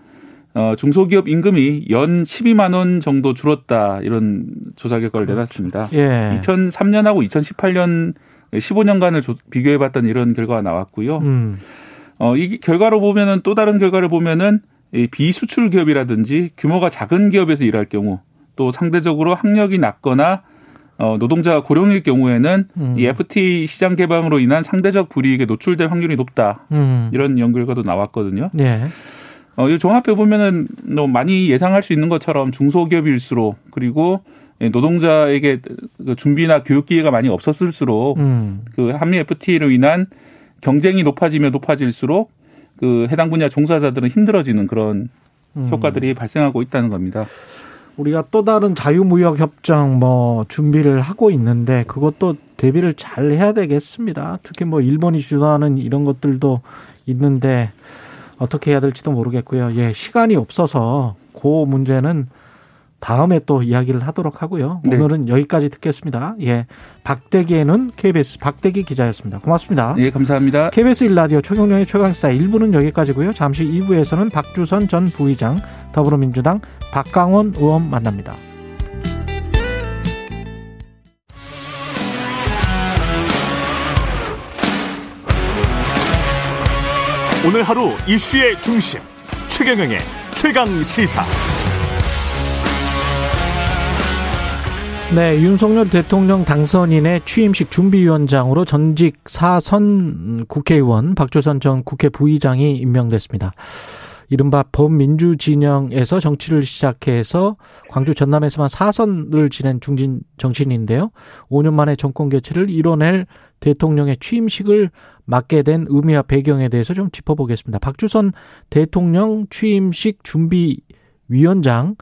어, 중소기업 임금이 연 12만 원 정도 줄었다 이런 조사 결과를 그렇죠. 내놨습니다. 예. 2003년하고 2018년 15년간을 비교해봤던 이런 결과가 나왔고요. 음. 어, 이 결과로 보면은 또 다른 결과를 보면은 이 비수출 기업이라든지 규모가 작은 기업에서 일할 경우 또 상대적으로 학력이 낮거나 어, 노동자가 고령일 경우에는 음. 이 FT 시장 개방으로 인한 상대적 불이익에 노출될 확률이 높다. 음. 이런 연결과도 나왔거든요. 네. 어, 이 종합해 보면은 뭐 많이 예상할 수 있는 것처럼 중소기업일수록 그리고 노동자에게 그 준비나 교육 기회가 많이 없었을수록 음. 그 한미 FTA로 인한 경쟁이 높아지면 높아질수록 그 해당 분야 종사자들은 힘들어지는 그런 음. 효과들이 발생하고 있다는 겁니다. 우리가 또 다른 자유무역 협정 뭐 준비를 하고 있는데 그것도 대비를 잘 해야 되겠습니다. 특히 뭐 일본이 주도하는 이런 것들도 있는데 어떻게 해야 될지도 모르겠고요. 예, 시간이 없어서 그 문제는 다음에 또 이야기를 하도록 하고요. 네. 오늘은 여기까지 듣겠습니다. 예. 박대기에는 KBS 박대기 기자였습니다. 고맙습니다. 예, 감사합니다. KBS 일라디오 최경영의 최강사 1부는 여기까지고요. 잠시 2부에서는 박주선 전 부의장 더불어민주당 박강원 의원 만납니다. 오늘 하루 이슈의 중심 최경영의 최강 시사. 네, 윤석열 대통령 당선인의 취임식 준비위원장으로 전직 사선 국회의원 박조선 전 국회 부의장이 임명됐습니다. 이른바 범민주 진영에서 정치를 시작해서 광주 전남에서만 사선을 지낸 중진 정치인인데요. 5년 만에 정권 개최를 이뤄낼 대통령의 취임식을 맡게 된 의미와 배경에 대해서 좀 짚어보겠습니다. 박주선 대통령 취임식 준비 위원장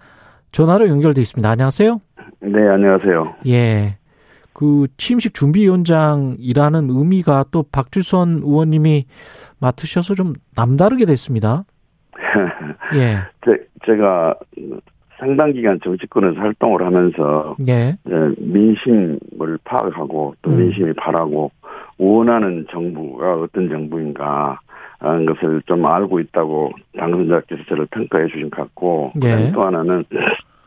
전화로 연결돼 있습니다. 안녕하세요. 네, 안녕하세요. 예. 그 취임식 준비위원장이라는 의미가 또 박주선 의원님이 맡으셔서 좀 남다르게 됐습니다. 예. 제, 제가 상당 기간 정치권에서 활동을 하면서 예. 민심을 파악하고 또 음. 민심이 바라고 원하는 정부가 어떤 정부인가 하는 것을 좀 알고 있다고 당선자께서 저를 평가해 주신 것 같고 예. 또 하나는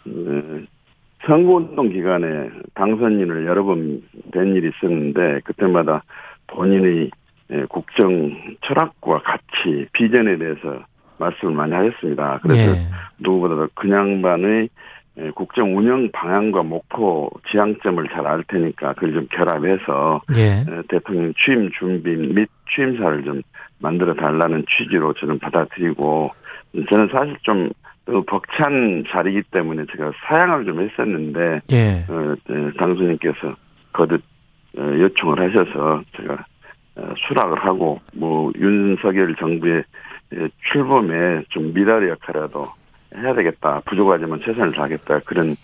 어, 선거운동 기간에 당선인을 여러 번 뵌 일이 있었는데 그때마다 본인의 예, 국정 철학과 가치, 비전에 대해서 말씀을 많이 하셨습니다. 그래서 예. 누구보다도 그냥반의 예, 국정 운영 방향과 목표 지향점을 잘 알 테니까 그걸 좀 결합해서 예. 대통령 취임 준비 및 취임사를 좀 만들어 달라는 취지로 저는 받아들이고 저는 사실 좀 벅찬 자리이기 때문에 제가 사양을 좀 했었는데 예. 어, 당선인께서 거듭 어, 요청을 하셔서 제가 어, 수락을 하고 뭐 윤석열 정부의 출범에 좀 미랄의 역할이라도 해야 되겠다 부족하지만 최선을 다하겠다 그런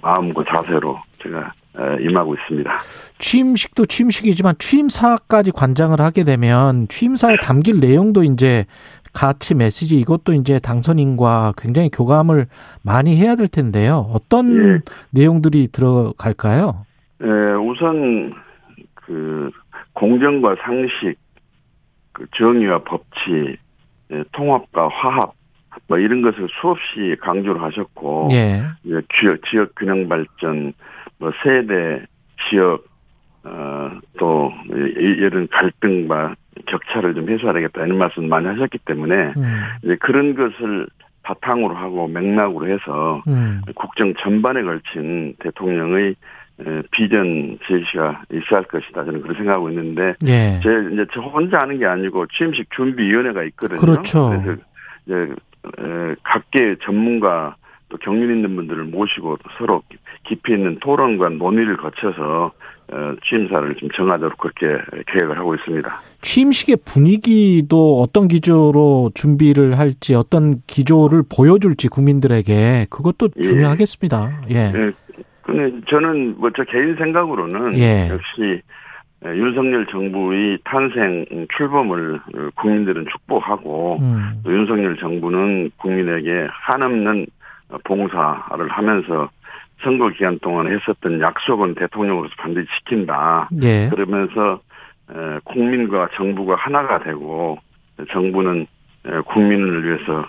마음과 자세로 제가 임하고 있습니다. 취임식도 취임식이지만 취임사까지 관장을 하게 되면 취임사에 담길 내용도 이제 가치 메시지 이것도 이제 당선인과 굉장히 교감을 많이 해야 될 텐데요. 어떤 예. 내용들이 들어갈까요? 예, 우선 그 공정과 상식, 그 정의와 법치, 예, 통합과 화합 뭐 이런 것을 수없이 강조를 하셨고 예. 지역 지역 균형 발전, 뭐 세대, 지역 어또 이런 갈등과 격차를 좀 해소하야겠다 이런 말씀 많이 하셨기 때문에 음. 이제 그런 것을 바탕으로 하고 맥락으로 해서 음. 국정 전반에 걸친 대통령의 비전 제시가 있어야 할 것이다. 저는 그렇게 생각하고 있는데, 예. 제 이제 저 혼자 하는 게 아니고 취임식 준비위원회가 있거든요. 그렇죠. 그래서 이제 각계 전문가 또 경륜 있는 분들을 모시고 서로 깊이 있는 토론과 논의를 거쳐서 어, 취임사를 좀 정하도록 그렇게 계획을 하고 있습니다. 취임식의 분위기도 어떤 기조로 준비를 할지 어떤 기조를 보여줄지 국민들에게 그것도 예. 중요하겠습니다. 예. 예. 근데 저는 뭐 저 개인 생각으로는 예. 역시 윤석열 정부의 탄생 출범을 국민들은 축복하고 음. 또 윤석열 정부는 국민에게 한없는 봉사를 하면서 선거 기간 동안 했었던 약속은 대통령으로서 반드시 지킨다. 예. 그러면서 국민과 정부가 하나가 되고 정부는 국민을 위해서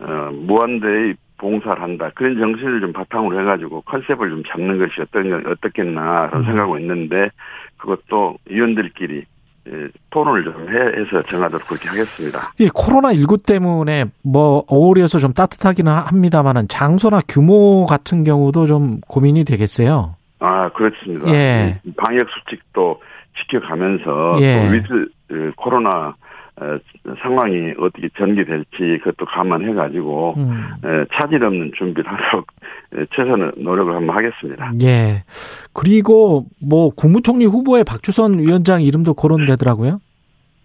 어, 무한대의 봉사를 한다. 그런 정신을 좀 바탕으로 해가지고 컨셉을 좀 잡는 것이 어떤, 어떻겠나, 그런 음. 생각하고 있는데, 그것도 위원들끼리 예, 토론을 좀 해서 정하도록 그렇게 하겠습니다. 이 코로나 19 때문에 뭐 어울려서 좀 따뜻하기는 합니다만은 장소나 규모 같은 경우도 좀 고민이 되겠어요. 아, 그렇습니다. 예. 방역 수칙도 지켜가면서 예. 또 with 그 코로나 어, 상황이 어떻게 전개될지 그것도 감안해 가지고 음. 차질 없는 준비를 하도록 최선의 노력을 한번 하겠습니다. 예. 그리고 뭐 국무총리 후보에 박주선 위원장 이름도 거론되더라고요.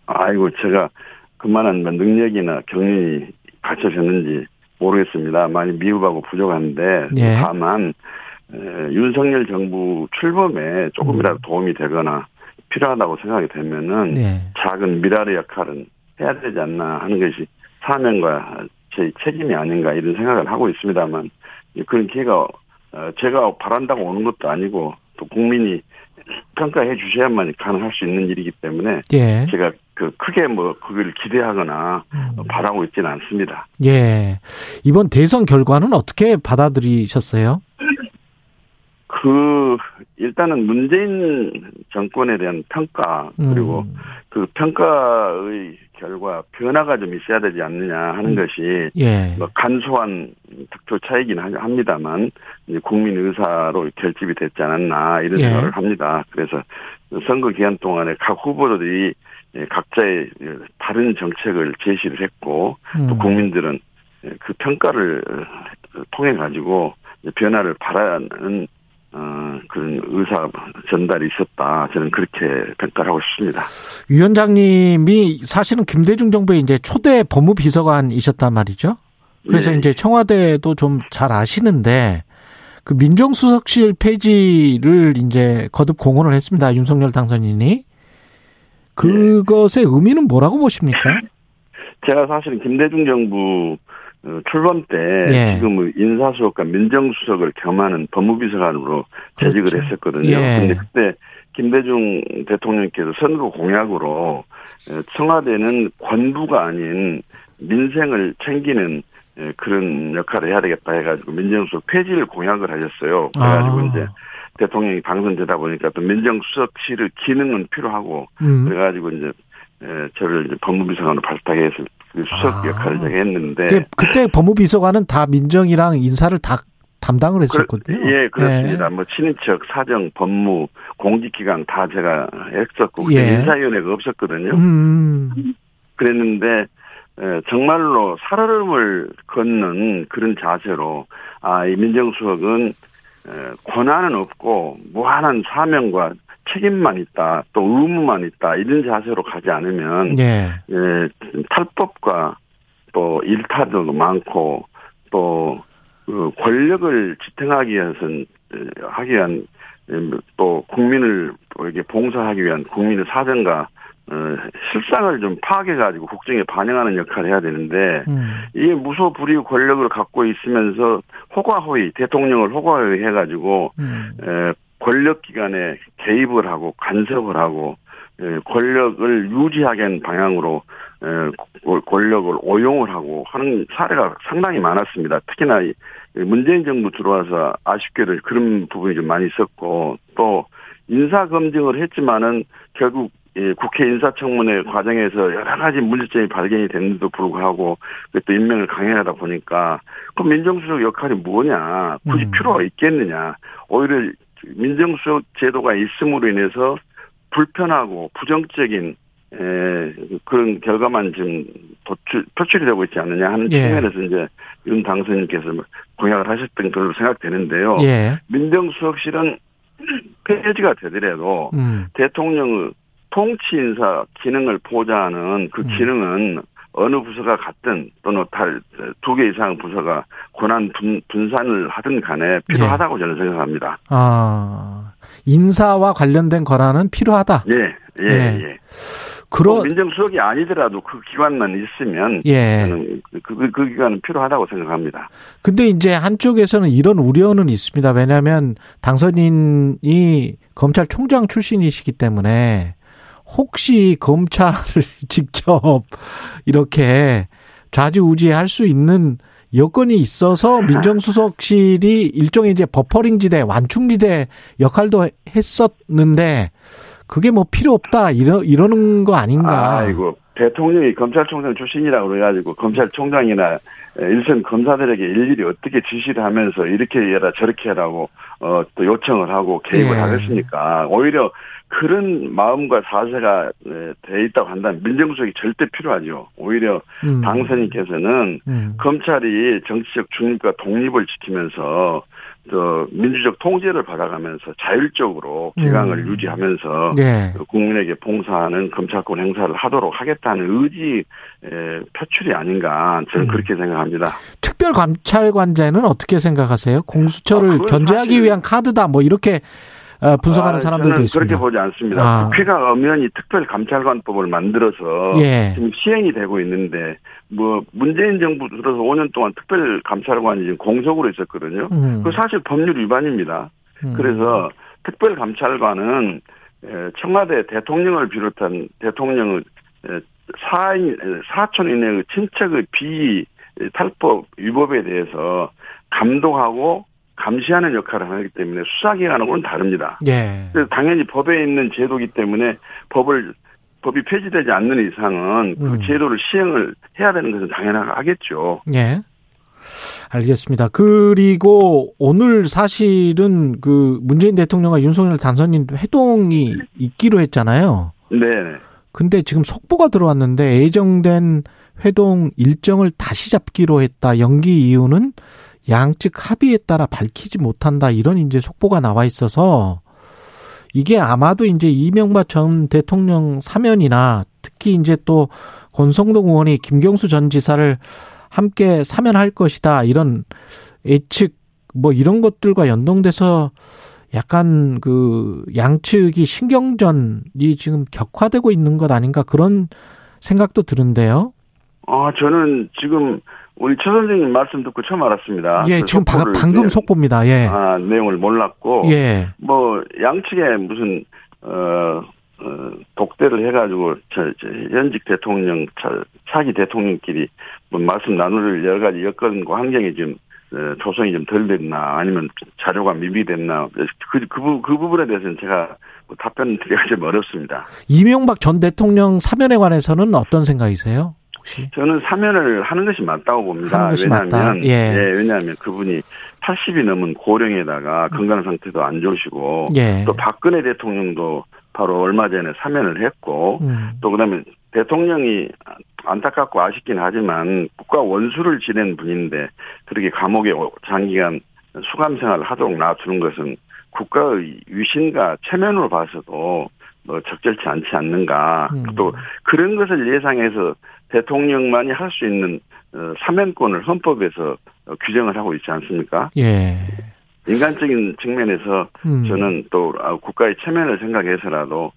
아이고 제가 그만한 뭐 능력이나 경륜이 갖춰졌는지 모르겠습니다. 많이 미흡하고 부족한데 예. 다만 윤석열 정부 출범에 조금이라도 음. 도움이 되거나 필요하다고 생각이 되면은 네. 작은 미랄의 역할은 해야 되지 않나 하는 것이 사명과 제 책임이 아닌가 이런 생각을 하고 있습니다만 그런 기회가 어, 제가 바란다고 오는 것도 아니고 또 국민이 평가해 주셔야만 가능할 수 있는 일이기 때문에 예. 제가 그 크게 뭐 그걸 기대하거나 음. 바라고 있지는 않습니다. 예. 이번 대선 결과는 어떻게 받아들이셨어요? 그 일단은 문재인 정권에 대한 평가 그리고 음. 그 평가의 결과 변화가 좀 있어야 되지 않느냐 하는 음. 것이 예. 뭐 간소한 득표 차이긴 합니다만 국민 의사로 결집이 됐지 않았나 이런 예. 생각을 합니다. 그래서 선거 기간 동안에 각 후보들이 각자의 다른 정책을 제시를 했고 음. 또 국민들은 그 평가를 통해 가지고 변화를 바라는 어, 그런 의사 전달이 있었다. 저는 그렇게 평가를 하고 싶습니다. 위원장님이 사실은 김대중 정부의 이제 초대 법무비서관이셨단 말이죠. 그래서 네. 이제 청와대도 좀 잘 아시는데 그 민정수석실 폐지를 이제 거듭 공언을 했습니다. 윤석열 당선인이. 그것의 의미는 뭐라고 보십니까? 제가 사실은 김대중 정부 어, 출범 때 예. 지금 인사수석과 민정수석을 겸하는 법무비서관으로 재직을 그렇죠. 했었거든요. 그런데 예. 그때 김대중 대통령께서 선거 공약으로 어, 청와대는 관부가 아닌 민생을 챙기는 어, 그런 역할을 해야 되겠다 해가지고 민정수석 폐지를 공약을 하셨어요. 그래가지고 아. 이제 대통령이 당선되다 보니까 또 민정수석실의 기능은 필요하고 음. 그래가지고 이제 저를 이제 법무비서관으로 발탁해 서 수석 아. 역할을 했는데 그, 그때 법무비서관은 다 민정이랑 인사를 다 담당을 했었거든요. 그, 예, 그렇습니다. 네. 뭐 친인척, 사정, 법무, 공직기관 다 제가 했었고 예. 인사위원회가 없었거든요. 음. 그랬는데 정말로 살얼음을 걷는 그런 자세로 아, 이 민정수석은 권한은 없고 무한한 사명과 책임만 있다, 또 의무만 있다 이런 자세로 가지 않으면 예. 예, 탈법과 또 일탈도 많고 또 그 권력을 지탱하기 위해서는 하기 위한 또 국민을 이렇게 봉사하기 위한 국민의 사정과 어, 실상을 좀 파악해가지고 국정에 반영하는 역할을 해야 되는데, 음. 이게 무소불위 권력을 갖고 있으면서 호가호위, 대통령을 호가호위 해가지고, 음. 에, 권력기관에 개입을 하고 간섭을 하고, 에, 권력을 유지하게 하는 방향으로 에, 권력을 오용을 하고 하는 사례가 상당히 많았습니다. 특히나 문재인 정부 들어와서 아쉽게도 그런 부분이 좀 많이 있었고, 또 인사 검증을 했지만은 결국 예, 국회 인사청문회 과정에서 여러 가지 문제점이 발견이 됐는데도 불구하고 또 임명을 강행하다 보니까 그 민정수석 역할이 뭐냐 굳이 음. 필요가 있겠느냐 오히려 민정수석 제도가 있음으로 인해서 불편하고 부정적인 에, 그런 결과만 지금 도출, 표출이 되고 있지 않느냐 하는 예. 측면에서 이제 윤 당선인께서 공약을 하셨던 걸로 생각되는데요. 예. 민정수석실은 폐지가 되더라도 음. 대통령의 통치 인사 기능을 보좌하는 그 음. 기능은 어느 부서가 같든 또는 두 개 이상 부서가 권한 분, 분산을 하든 간에 필요하다고 예. 저는 생각합니다. 아, 인사와 관련된 권한은 필요하다? 예, 예, 예. 예. 그런 민정수석이 아니더라도 그 기관만 있으면 예. 그, 그, 그 기관은 필요하다고 생각합니다. 근데 이제 한쪽에서는 이런 우려는 있습니다. 왜냐하면 당선인이 검찰총장 출신이시기 때문에 혹시 검찰을 직접 이렇게 좌지우지할 수 있는 여건이 있어서 민정수석실이 일종의 이제 버퍼링 지대, 완충 지대 역할도 했었는데 그게 뭐 필요 없다 이러 이러는 거 아닌가? 아이고 대통령이 검찰총장 출신이라고 그래가지고 검찰총장이나 일선 검사들에게 일일이 어떻게 지시를 하면서 이렇게 해라 저렇게 해라고 어 또 요청을 하고 개입을 예. 하겠습니까? 오히려 그런 마음과 사세가 네, 돼 있다고 한다면 민정수석이 절대 필요하죠. 오히려 음. 당선인께서는 음. 검찰이 정치적 중립과 독립을 지키면서 또 민주적 통제를 받아가면서 자율적으로 기강을 음. 유지하면서 네. 국민에게 봉사하는 검찰권 행사를 하도록 하겠다는 의지 표출이 아닌가 저는 음. 그렇게 생각합니다. 특별감찰관제는 어떻게 생각하세요? 공수처를 아, 견제하기 위한 카드다 뭐 이렇게 어, 분석하는 아, 사람들도 있습니다. 그렇게 보지 않습니다. 아. 국회가 엄연히 특별감찰관법을 만들어서 예. 지금 시행이 되고 있는데 뭐 문재인 정부 들어서 5년 동안 특별감찰관이 지금 공석으로 있었거든요. 음. 그 사실 법률 위반입니다. 음. 그래서 특별감찰관은 청와대 대통령을 비롯한 대통령의 사인 사촌 이내의 친척의 비 탈법 위법에 대해서 감독하고 감시하는 역할을 하기 때문에 수사기관하고는 다릅니다. 예. 그래서 당연히 법에 있는 제도기 때문에 법을 법이 폐지되지 않는 이상은 그 음. 제도를 시행을 해야 되는 것은 당연하겠죠. 예. 알겠습니다. 그리고 오늘 사실은 그 문재인 대통령과 윤석열 당선인 회동이 있기로 했잖아요. 네. 근데 지금 속보가 들어왔는데 예정된 회동 일정을 다시 잡기로 했다. 연기 이유는 양측 합의에 따라 밝히지 못한다 이런 이제 속보가 나와 있어서 이게 아마도 이제 이명박 전 대통령 사면이나 특히 이제 또 권성동 의원이 김경수 전 지사를 함께 사면할 것이다 이런 예측 뭐 이런 것들과 연동돼서 약간 그 양측이 신경전이 지금 격화되고 있는 것 아닌가 그런 생각도 드는데요. 아 저는 지금 우리 최 선생님 말씀 듣고 처음 알았습니다. 예, 그 지금 방, 방금 속보입니다. 예. 아, 내용을 몰랐고. 예. 뭐, 양측에 무슨, 어, 어, 독대를 해가지고, 저, 저, 현직 대통령, 차, 차기 대통령끼리 뭐 말씀 나눌 여러 가지 여건과 환경이 좀, 어, 조성이 좀 덜 됐나, 아니면 자료가 미비됐나, 그, 그, 그 부분에 대해서는 제가 뭐 답변 드리기가 좀 어렵습니다. 이명박 전 대통령 사면에 관해서는 어떤 생각이세요? 혹시? 저는 사면을 하는 것이 맞다고 봅니다. 왜냐하면 예. 예. 왜냐하면 그분이 80이 넘은 고령에다가 건강 상태도 안 좋으시고 예. 또 박근혜 대통령도 바로 얼마 전에 사면을 했고 음. 또 그다음에 대통령이 안타깝고 아쉽긴 하지만 국가 원수를 지낸 분인데 그렇게 감옥에 장기간 수감 생활을 하도록 놔두는 것은 국가의 위신과 체면으로 봐서도 뭐 적절치 않지 않는가. 음. 또 그런 것을 예상해서 대통령만이 할 수 있는 어, 사면권을 헌법에서 어, 규정을 하고 있지 않습니까? 예. 인간적인 측면에서 음. 저는 또 아, 국가의 체면을 생각해서라도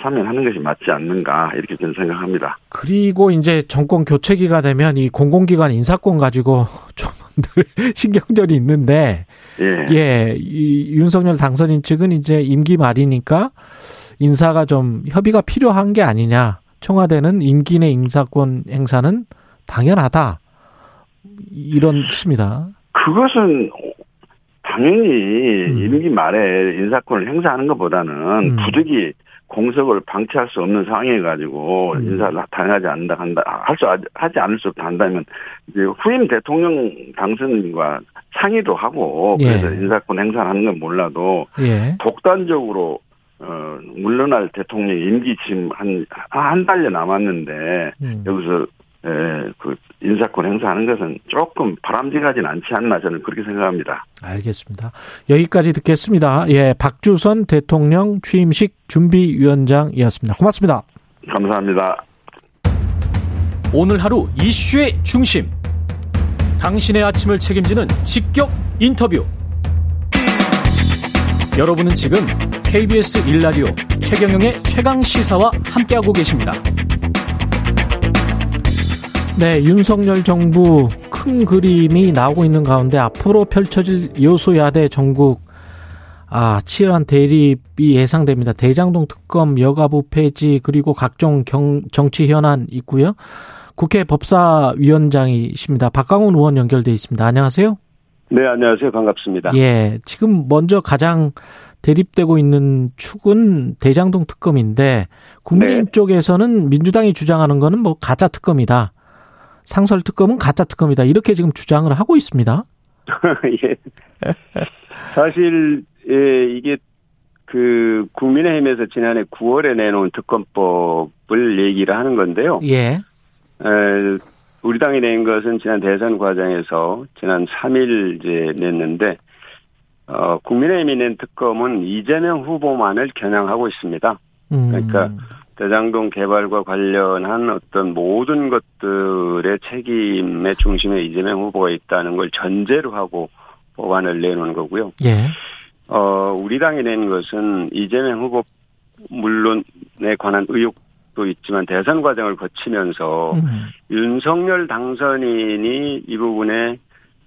사면하는 것이 맞지 않는가 이렇게 저는 생각합니다. 그리고 이제 정권 교체기가 되면 이 공공기관 인사권 가지고 좀들 신경전이 있는데 예. 예, 이 윤석열 당선인 측은 이제 임기 말이니까 인사가 좀 협의가 필요한 게 아니냐. 청와대는 임기 내 인사권 행사는 당연하다. 이런 뜻입니다. 그것은 당연히 음. 임기 말에 인사권을 행사하는 것보다는 음. 부득이 공석을 방치할 수 없는 상황에 가지고 음. 인사를 당하지 않는다 한다 할 수 하지 않을 수 없다 한다면 이제 후임 대통령 당선인과 상의도 하고 예. 그래서 인사권 행사하는 건 몰라도 예. 독단적으로 어 물러날 대통령 임기 지금 한 한 달여 남았는데 음. 여기서 예, 그 인사권 행사하는 것은 조금 바람직하진 않지 않나 저는 그렇게 생각합니다. 알겠습니다. 여기까지 듣겠습니다. 예, 박주선 대통령 취임식 준비위원장이었습니다. 고맙습니다. 감사합니다. 오늘 하루 이슈의 중심. 당신의 아침을 책임지는 직격 인터뷰. 여러분은 지금 KBS 일라디오 최경영의 최강 시사와 함께하고 계십니다. 네, 윤석열 정부 큰 그림이 나오고 있는 가운데 앞으로 펼쳐질 요소야대 전국 아, 치열한 대립이 예상됩니다. 대장동 특검 여가부 폐지 그리고 각종 경, 정치 현안 있고요. 국회 법사위원장이십니다. 박강훈 의원 연결돼 있습니다. 안녕하세요. 네, 안녕하세요. 반갑습니다. 예, 지금 먼저 가장 대립되고 있는 축은 대장동 특검인데 국민의힘 네. 쪽에서는 민주당이 주장하는 거는 뭐 가짜 특검이다. 상설 특검은 가짜 특검이다. 이렇게 지금 주장을 하고 있습니다. 예. 사실 예, 이게 그 국민의힘에서 지난해 9월에 내놓은 특검법을 얘기를 하는 건데요. 예. 에, 우리 당이 낸 것은 지난 대선 과정에서 지난 3일 이제 냈는데 어 국민의힘이 낸 특검은 이재명 후보만을 겨냥하고 있습니다. 그러니까 음. 대장동 개발과 관련한 어떤 모든 것들의 책임의 중심에 이재명 후보가 있다는 걸 전제로 하고 법안을 내놓은 거고요. 예. 어, 우리 당이 낸 것은 이재명 후보 물론에 관한 의혹도 있지만 대선 과정을 거치면서 음. 윤석열 당선인이 이 부분에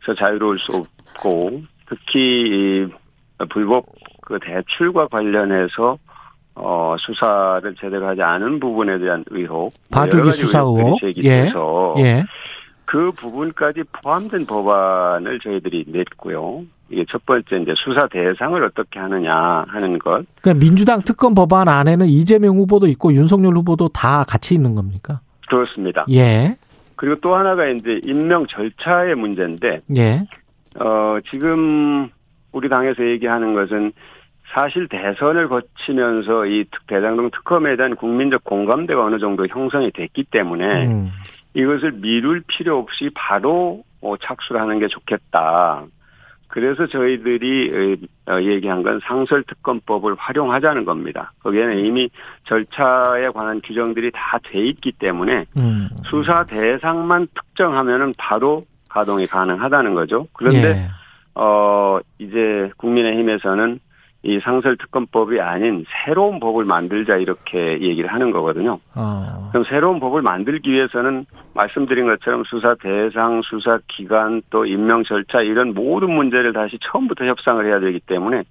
서 자유로울 수 없고 특히 불법 그 대출과 관련해서 어, 수사를 제대로 하지 않은 부분에 대한 의혹. 봐주기 수사 의혹. 예. 예. 그 부분까지 포함된 법안을 저희들이 냈고요. 이게 첫 번째 이제 수사 대상을 어떻게 하느냐 하는 것. 그러니까 민주당 특검 법안 안에는 이재명 후보도 있고 윤석열 후보도 다 같이 있는 겁니까? 그렇습니다. 예. 그리고 또 하나가 이제 임명 절차의 문제인데. 예. 어, 지금 우리 당에서 얘기하는 것은 사실 대선을 거치면서 이 대장동 특검에 대한 국민적 공감대가 어느 정도 형성이 됐기 때문에 음. 이것을 미룰 필요 없이 바로 어, 착수를 하는 게 좋겠다. 그래서 저희들이 어, 얘기한 건 상설특검법을 활용하자는 겁니다. 거기에는 이미 절차에 관한 규정들이 다 돼 있기 때문에 음. 수사 대상만 특정하면은 바로 가동이 가능하다는 거죠. 그런데 예. 어 이제 국민의힘에서는 이 상설특검법이 아닌 새로운 법을 만들자 이렇게 얘기를 하는 거거든요. 어. 그럼 새로운 법을 만들기 위해서는 말씀드린 것처럼 수사 대상, 수사 기간, 또 임명 절차 이런 모든 문제를 다시 처음부터 협상을 해야 되기 때문에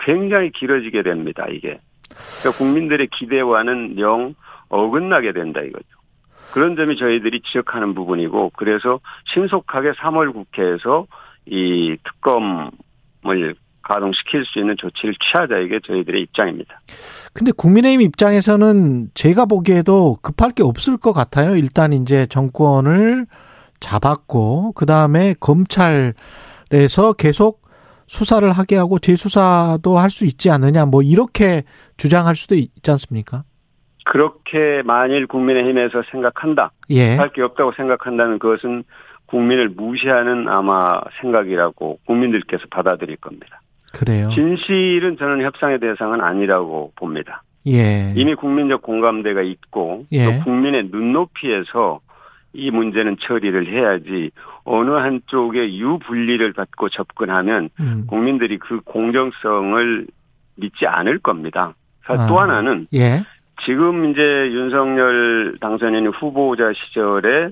굉장히 길어지게 됩니다. 이게 그러니까 국민들의 기대와는 영 어긋나게 된다 이거죠. 그런 점이 저희들이 지적하는 부분이고 그래서 신속하게 3월 국회에서 이 특검을 가동시킬 수 있는 조치를 취하자 이게 저희들의 입장입니다. 근데 국민의힘 입장에서는 제가 보기에도 급할 게 없을 것 같아요. 일단 이제 정권을 잡았고 그 다음에 검찰에서 계속 수사를 하게 하고 재수사도 할 수 있지 않느냐 뭐 이렇게 주장할 수도 있지 않습니까? 그렇게 만일 국민의힘에서 생각한다, 예. 할게 없다고 생각한다면 그것은 국민을 무시하는 아마 생각이라고 국민들께서 받아들일 겁니다. 그래요. 진실은 저는 협상의 대상은 아니라고 봅니다. 예. 이미 국민적 공감대가 있고 예. 또 국민의 눈높이에서 이 문제는 처리를 해야지 어느 한쪽에 유불리를 갖고 접근하면 음. 국민들이 그 공정성을 믿지 않을 겁니다. 아, 또 하나는 예. 지금 이제 윤석열 당선인 후보자 시절에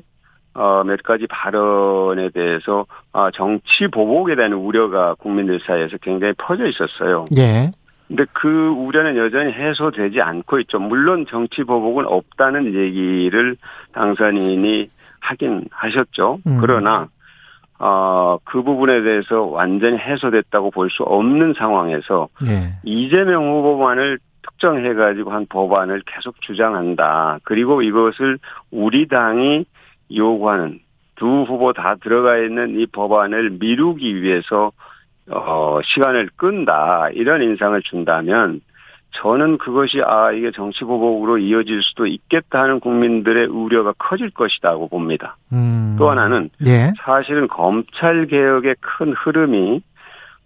어, 몇 가지 발언에 대해서 아, 정치 보복에 대한 우려가 국민들 사이에서 굉장히 퍼져 있었어요. 예. 근데 그 우려는 여전히 해소되지 않고 있죠. 물론 정치 보복은 없다는 얘기를 당선인이 하긴 하셨죠. 음. 그러나 어, 그 부분에 대해서 완전히 해소됐다고 볼 수 없는 상황에서 예. 이재명 후보만을 특정해가지고 한 법안을 계속 주장한다. 그리고 이것을 우리 당이 요구하는 두 후보 다 들어가 있는 이 법안을 미루기 위해서 어, 시간을 끈다. 이런 인상을 준다면 저는 그것이 아 이게 정치 보복으로 이어질 수도 있겠다 하는 국민들의 우려가 커질 것이다고 봅니다. 음. 또 하나는 예. 사실은 검찰 개혁의 큰 흐름이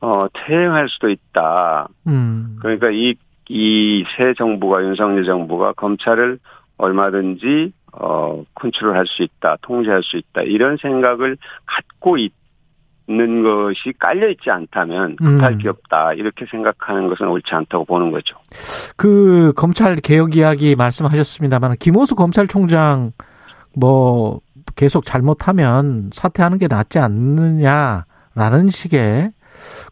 어 퇴행할 수도 있다. 음. 그러니까 이 이 새 정부가 윤석열 정부가 검찰을 얼마든지 어 컨트롤할 수 있다, 통제할 수 있다 이런 생각을 갖고 있. 있는 것이 깔려 있지 않다면 급할 음. 게 없다 이렇게 생각하는 것은 옳지 않다고 보는 거죠. 그 검찰 개혁 이야기 말씀하셨습니다만 김호수 검찰총장 뭐 계속 잘못하면 사퇴하는 게 낫지 않느냐라는 식의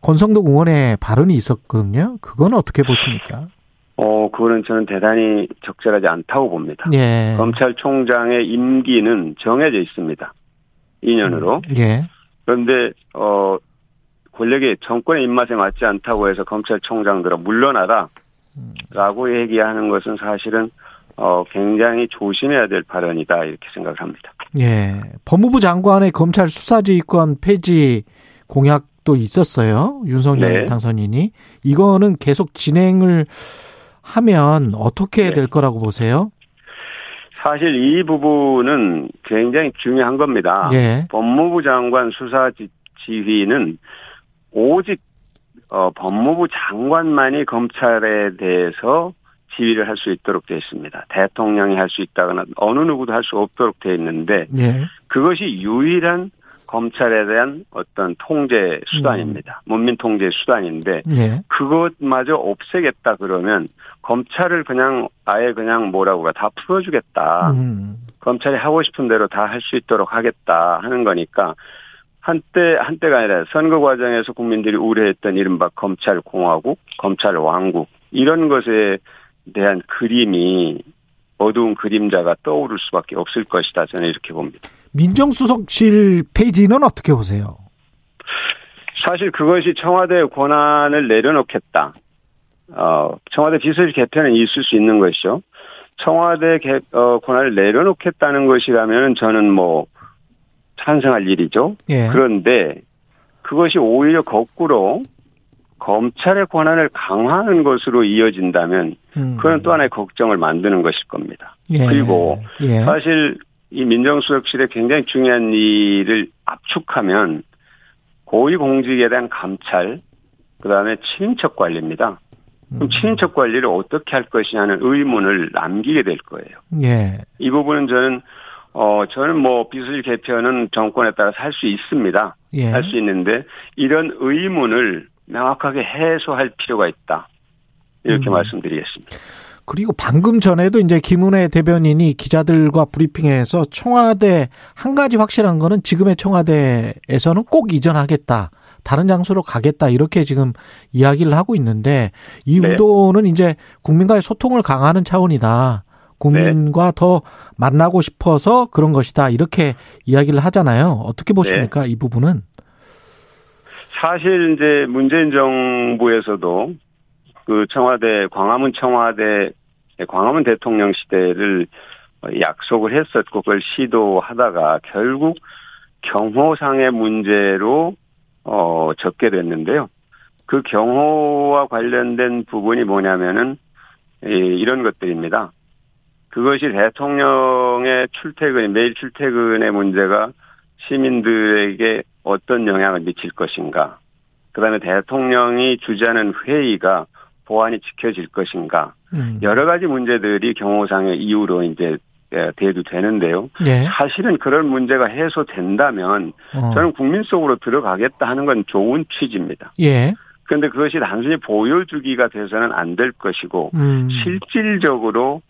권성동 의원의 발언이 있었거든요. 그건 어떻게 보십니까? 어, 그거는 저는 대단히 적절하지 않다고 봅니다. 예. 검찰총장의 임기는 정해져 있습니다. 2년으로. 음, 예. 그런데 어 권력의 정권의 입맛에 맞지 않다고 해서 검찰총장들은 물러나라라고 얘기하는 것은 사실은 어 굉장히 조심해야 될 발언이다 이렇게 생각합니다. 예, 법무부 장관의 검찰 수사지휘권 폐지 공약 도 있었어요. 윤석열 네. 당선인이 이거는 계속 진행을 하면 어떻게 네. 될 거라고 보세요? 사실 이 부분은 굉장히 중요한 겁니다. 예. 법무부 장관 수사 지휘는 오직 어, 법무부 장관만이 검찰에 대해서 지휘를 할 수 있도록 되어 있습니다. 대통령이 할 수 있다거나 어느 누구도 할 수 없도록 되어 있는데 예. 그것이 유일한 검찰에 대한 어떤 통제 수단입니다. 음. 문민 통제 수단인데 예. 그것마저 없애겠다 그러면 검찰을 그냥 아예 그냥 뭐라고 다 풀어주겠다. 음. 검찰이 하고 싶은 대로 다 할 수 있도록 하겠다 하는 거니까 한때 한때가 아니라 선거 과정에서 국민들이 우려했던 이른바 검찰 공화국, 검찰 왕국 이런 것에 대한 그림이 어두운 그림자가 떠오를 수밖에 없을 것이다 저는 이렇게 봅니다. 민정수석실 페이지는 어떻게 보세요? 사실 그것이 청와대 권한을 내려놓겠다. 어, 청와대 비서실 개편은 있을 수 있는 것이죠. 청와대 개, 어, 권한을 내려놓겠다는 것이라면 저는 뭐 찬성할 일이죠. 예. 그런데 그것이 오히려 거꾸로 검찰의 권한을 강화하는 것으로 이어진다면 음. 그건 또 하나의 걱정을 만드는 것일 겁니다. 예. 그리고 예. 사실 이 민정수석실에 굉장히 중요한 일을 압축하면 고위공직에 대한 감찰, 그 다음에 친인척 관리입니다. 그럼 음. 친인척 관리를 어떻게 할 것이냐는 의문을 남기게 될 거예요. 예. 이 부분은 저는 어 저는 뭐 비서실 개편은 정권에 따라서 할 수 있습니다. 예. 할수 있는데 이런 의문을 명확하게 해소할 필요가 있다. 이렇게 음. 말씀드리겠습니다. 그리고 방금 전에도 이제 김은혜 대변인이 기자들과 브리핑에서 청와대 한 가지 확실한 거는 지금의 청와대에서는 꼭 이전하겠다. 다른 장소로 가겠다. 이렇게 지금 이야기를 하고 있는데 이 네. 의도는 이제 국민과의 소통을 강화하는 차원이다. 국민과 네. 더 만나고 싶어서 그런 것이다. 이렇게 이야기를 하잖아요. 어떻게 보십니까? 네. 이 부분은? 사실 이제 문재인 정부에서도 그 청와대 광화문 청와대 광화문 대통령 시대를 약속을 했었고 그걸 시도하다가 결국 경호상의 문제로 어 적게 됐는데요. 그 경호와 관련된 부분이 뭐냐면은 이런 것들입니다. 그것이 대통령의 출퇴근, 매일 출퇴근의 문제가 시민들에게 어떤 영향을 미칠 것인가. 그 다음에 대통령이 주재하는 회의가 보안이 지켜질 것인가. 음. 여러 가지 문제들이 경호상의 이유로 이제 돼도 되는데요. 예. 사실은 그런 문제가 해소된다면 어. 저는 국민 속으로 들어가겠다 하는 건 좋은 취지입니다. 예. 그런데 그것이 단순히 보여 주기가 돼서는 안 될 것이고 음. 실질적으로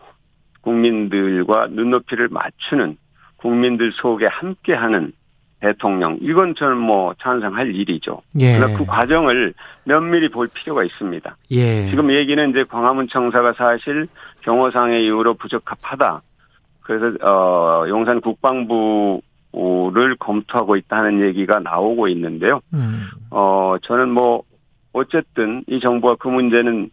국민들과 눈높이를 맞추는 국민들 속에 함께하는 대통령 이건 저는 뭐 찬성할 일이죠. 예. 그러나 그 과정을 면밀히 볼 필요가 있습니다. 예. 지금 얘기는 이제 광화문 청사가 사실 경호상의 이유로 부적합하다. 그래서 어 용산 국방부를 검토하고 있다는 얘기가 나오고 있는데요. 음. 어 저는 뭐 어쨌든 이 정부가 그 문제는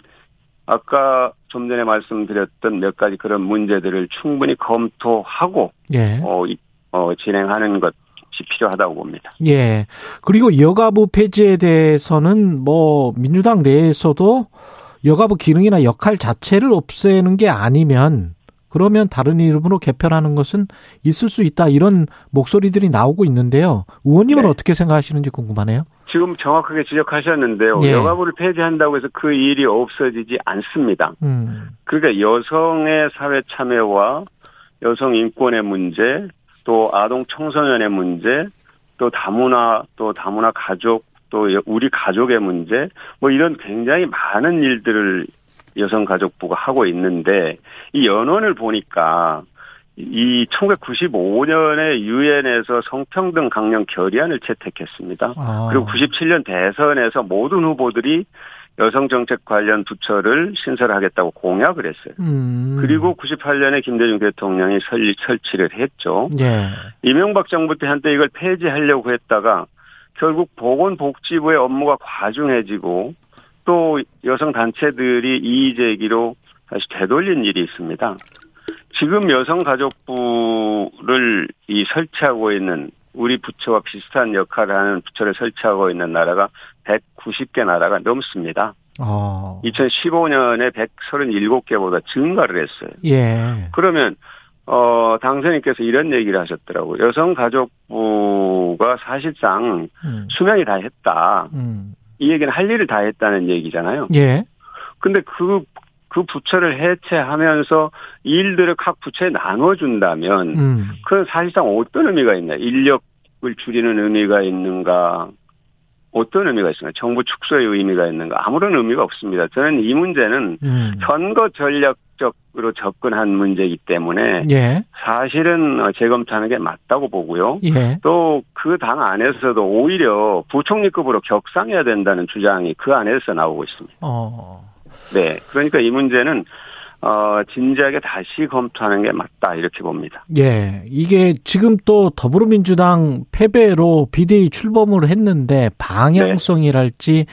아까 좀 전에 말씀드렸던 몇 가지 그런 문제들을 충분히 검토하고 예. 어, 어 진행하는 것 필요하다고 봅니다. 예. 그리고 여가부 폐지에 대해서는 뭐 민주당 내에서도 여가부 기능이나 역할 자체를 없애는 게 아니면 그러면 다른 이름으로 개편하는 것은 있을 수 있다 이런 목소리들이 나오고 있는데요. 의원님은 네. 어떻게 생각하시는지 궁금하네요. 지금 정확하게 지적하셨는데요. 예. 여가부를 폐지한다고 해서 그 일이 없어지지 않습니다. 음. 그러니까 여성의 사회 참여와 여성 인권의 문제, 또 아동 청소년의 문제, 또 다문화, 또 다문화 가족, 또 우리 가족의 문제, 뭐 이런 굉장히 많은 일들을 여성가족부가 하고 있는데 이 연원을 보니까 이 1995년에 유엔에서 성평등 강령 결의안을 채택했습니다. 아. 그리고 97년 대선에서 모든 후보들이 여성 정책 관련 부처를 신설하겠다고 공약을 했어요. 음. 그리고 98년에 김대중 대통령이 설리, 설치를 했죠. 예. 이명박 정부 때 한때 이걸 폐지하려고 했다가 결국 보건복지부의 업무가 과중해지고 또 여성 단체들이 이의 제기로 다시 되돌린 일이 있습니다. 지금 여성가족부를 이 설치하고 있는 우리 부처와 비슷한 역할을 하는 부처를 설치하고 있는 나라가 190개 나라가 넘습니다. 어. 2015년에 137개보다 증가를 했어요. 예. 그러면 어 당선인께서 이런 얘기를 하셨더라고요. 여성가족부가 사실상 음. 수명이 다 했다. 음. 이 얘기는 할 일을 다 했다는 얘기잖아요. 예. 근데 그, 그 부처를 해체하면서 일들을 각 부처에 나눠준다면, 음. 그건 사실상 어떤 의미가 있냐. 인력을 줄이는 의미가 있는가. 어떤 의미가 있습니까? 정부 축소의 의미가 있는가? 아무런 의미가 없습니다. 저는 이 문제는 음. 선거 전략적으로 접근한 문제이기 때문에 예. 사실은 재검토하는 게 맞다고 보고요. 예. 또그 당 안에서도 오히려 부총리급으로 격상해야 된다는 주장이 그 안에서 나오고 있습니다. 어. 네. 그러니까 이 문제는 어, 진지하게 다시 검토하는 게 맞다 이렇게 봅니다. 예, 이게 지금 또 더불어민주당 패배로 비대위 출범을 했는데 방향성이랄지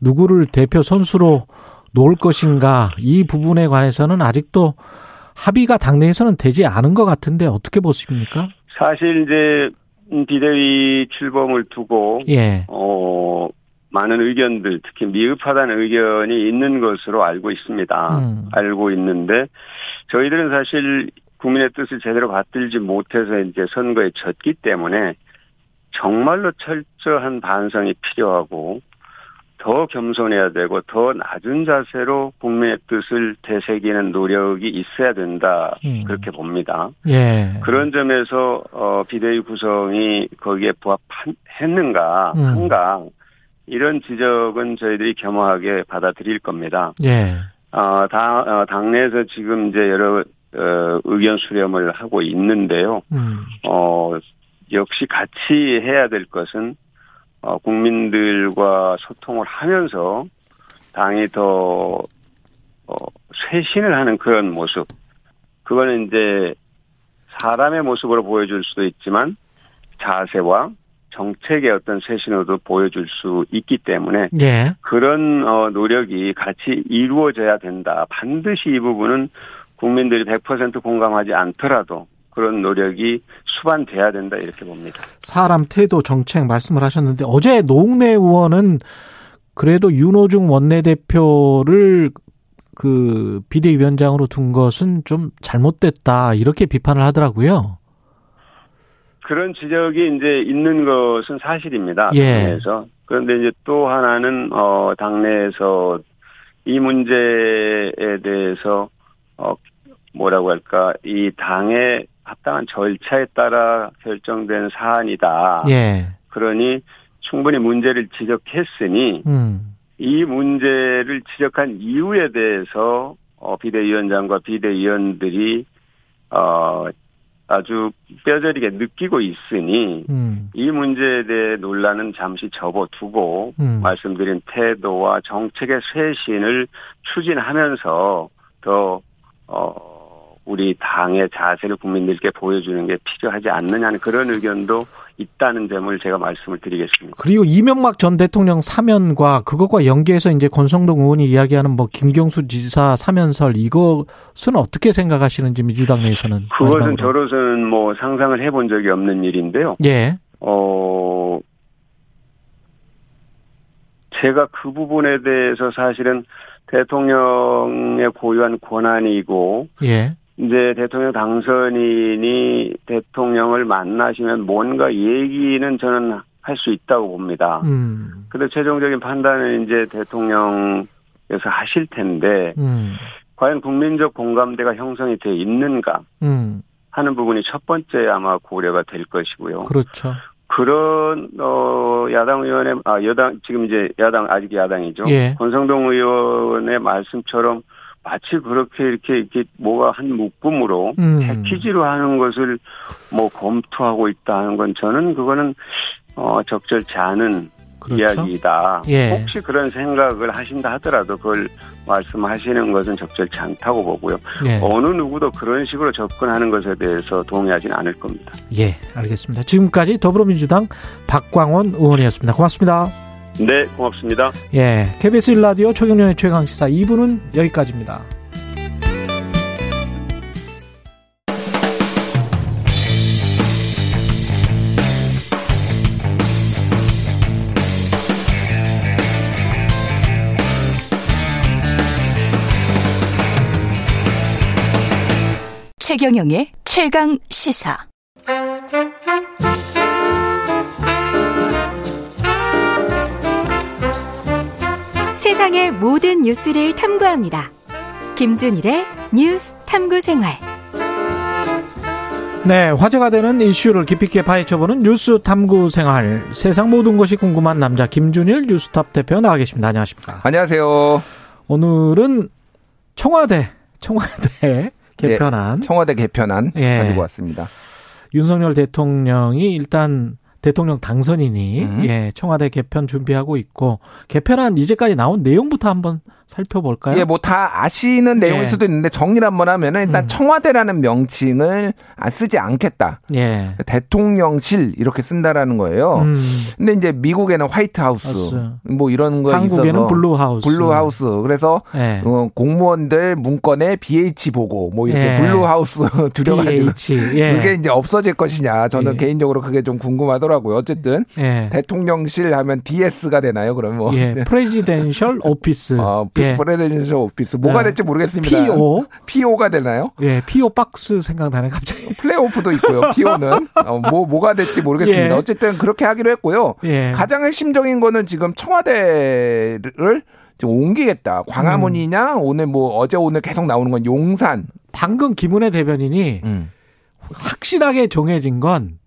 누구를 대표 선수로 놓을 것인가 이 부분에 관해서는 아직도 합의가 당내에서는 되지 않은 것 같은데 어떻게 보십니까? 사실 이제 비대위 출범을 두고 예. 어 많은 의견들, 특히 미흡하다는 의견이 있는 것으로 알고 있습니다. 음. 알고 있는데 저희들은 사실 국민의 뜻을 제대로 받들지 못해서 이제 선거에 졌기 때문에 정말로 철저한 반성이 필요하고 더 겸손해야 되고 더 낮은 자세로 국민의 뜻을 되새기는 노력이 있어야 된다 음. 그렇게 봅니다. 예. 그런 점에서 어 비대위 구성이 거기에 부합했는가 음. 한가 이런 지적은 저희들이 겸허하게 받아들일 겁니다. 예. 어, 당, 어, 당내에서 지금 이제 여러, 어, 의견 수렴을 하고 있는데요. 음. 어, 역시 같이 해야 될 것은, 어, 국민들과 소통을 하면서 당이 더, 어, 쇄신을 하는 그런 모습. 그거는 이제 사람의 모습으로 보여줄 수도 있지만 자세와 정책의 어떤 쇄신으로도 보여줄 수 있기 때문에 예. 그런 어, 노력이 같이 이루어져야 된다. 반드시 이 부분은 국민들이 100% 공감하지 않더라도 그런 노력이 수반돼야 된다 이렇게 봅니다. 사람 태도 정책 말씀을 하셨는데 어제 노웅래 의원은 그래도 윤호중 원내대표를 그 비대위원장으로 둔 것은 좀 잘못됐다 이렇게 비판을 하더라고요. 그런 지적이 이제 있는 것은 사실입니다. 예. 당내에서. 그런데 이제 또 하나는 어 당내에서 이 문제에 대해서 어 뭐라고 할까 이 당의 합당한 절차에 따라 결정된 사안이다. 예. 그러니 충분히 문제를 지적했으니 음. 이 문제를 지적한 이유에 대해서 어, 비대위원장과 비대위원들이 어, 아주 뼈저리게 느끼고 있으니 음. 이 문제에 대해 논란은 잠시 접어두고 음. 말씀드린 태도와 정책의 쇄신을 추진하면서 더 어, 우리 당의 자세를 국민들께 보여주는 게 필요하지 않느냐는 그런 의견도 있다는 점을 제가 말씀을 드리겠습니다. 그리고 이명박 전 대통령 사면과 그것과 연계해서 이제 권성동 의원이 이야기하는 뭐 김경수 지사 사면설 이것은 어떻게 생각하시는지 민주당 내에서는 그것은 마지막으로. 저로서는 뭐 상상을 해본 적이 없는 일인데요. 예. 어 제가 그 부분에 대해서 사실은 대통령의 고유한 권한이고 예. 이제 대통령 당선인이 대통령을 만나시면 뭔가 얘기는 저는 할 수 있다고 봅니다. 음. 근데 최종적인 판단은 이제 대통령에서 하실 텐데, 음. 과연 국민적 공감대가 형성이 돼 있는가 음. 하는 부분이 첫 번째 아마 고려가 될 것이고요. 그렇죠. 그런 어 야당 의원의 아 여당 지금 이제 야당 아직 야당이죠. 예. 권성동 의원의 말씀처럼 마치 그렇게 이렇게 이렇게 뭐가 한 묶음으로 음. 패키지로 하는 것을 뭐 검토하고 있다는 건 저는 그거는 어 적절치 않은 그렇죠? 이야기다. 예. 혹시 그런 생각을 하신다 하더라도 그걸 말씀하시는 것은 적절치 않다고 보고요. 예. 어느 누구도 그런 식으로 접근하는 것에 대해서 동의하지는 않을 겁니다. 예, 알겠습니다. 지금까지 더불어민주당 박광원 의원이었습니다. 고맙습니다. 네, 고맙습니다. 예, KBS 1라디오 최경련의 최강시사 2부는 여기까지입니다. 최경영의 최강 시사. 세상의 모든 뉴스를 탐구합니다. 김준일의 뉴스 탐구 생활. 네, 화제가 되는 이슈를 깊이 있게 파헤쳐보는 뉴스 탐구 생활. 세상 모든 것이 궁금한 남자 김준일 뉴스탑 대표 나와 계십니다. 안녕하십니까? 안녕하세요. 오늘은 청와대, 청와대 개편안. 네, 청와대 개편안 예. 가지고 왔습니다. 윤석열 대통령이 일단 대통령 당선인이 음. 예, 청와대 개편 준비하고 있고 개편안 이제까지 나온 내용부터 한번 살펴볼까요? 예, 뭐 다 아시는 내용일 예. 수도 있는데 정리를 한번 하면은 일단 음. 청와대라는 명칭을 안 쓰지 않겠다. 예. 대통령실 이렇게 쓴다라는 거예요. 음. 근데 이제 미국에는 White House 뭐 이런 거 한국에는 있어서 Blue House. Blue House. 그래서 예. 어, 공무원들 문건에 BH 보고 뭐 이렇게 예. Blue House 줄여가지고 예. 그게 이제 없어질 것이냐. 저는 예. 개인적으로 그게 좀 궁금하더라고요. 어쨌든 대통령실 하면 DS가 되나요? 그러면 뭐. 예. Presidential Office. 어, 예. Presidential Office 뭐가 네. 될지 모르겠습니다. PO PO가 되나요? 예, PO box 생각나네 갑자기. 플레이오프도 있고요. PO는 어, 뭐 뭐가 될지 모르겠습니다. 예. 어쨌든 그렇게 하기로 했고요. 예. 가장 핵심적인 거는 지금 청와대를 지금 옮기겠다. 광화문이냐 음. 오늘 뭐 어제 오늘 계속 나오는 건 용산. 방금 김은혜 대변인이 음. 확실하게 정해진 건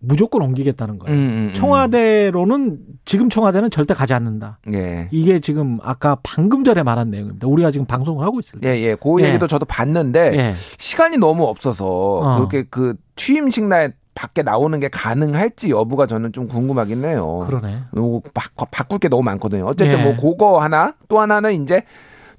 무조건 옮기겠다는 거예요. 음, 음, 음, 청와대로는 지금 청와대는 절대 가지 않는다. 예. 이게 지금 아까 방금 전에 말한 내용입니다. 우리가 지금 방송을 하고 있을 때. 예, 예. 그 예. 얘기도 저도 봤는데 예. 시간이 너무 없어서 어. 그렇게 그 취임식 날 밖에 나오는 게 가능할지 여부가 저는 좀 궁금하긴 해요. 그러네. 바, 바꿀 게 너무 많거든요. 어쨌든 예. 뭐 그거 하나 또 하나는 이제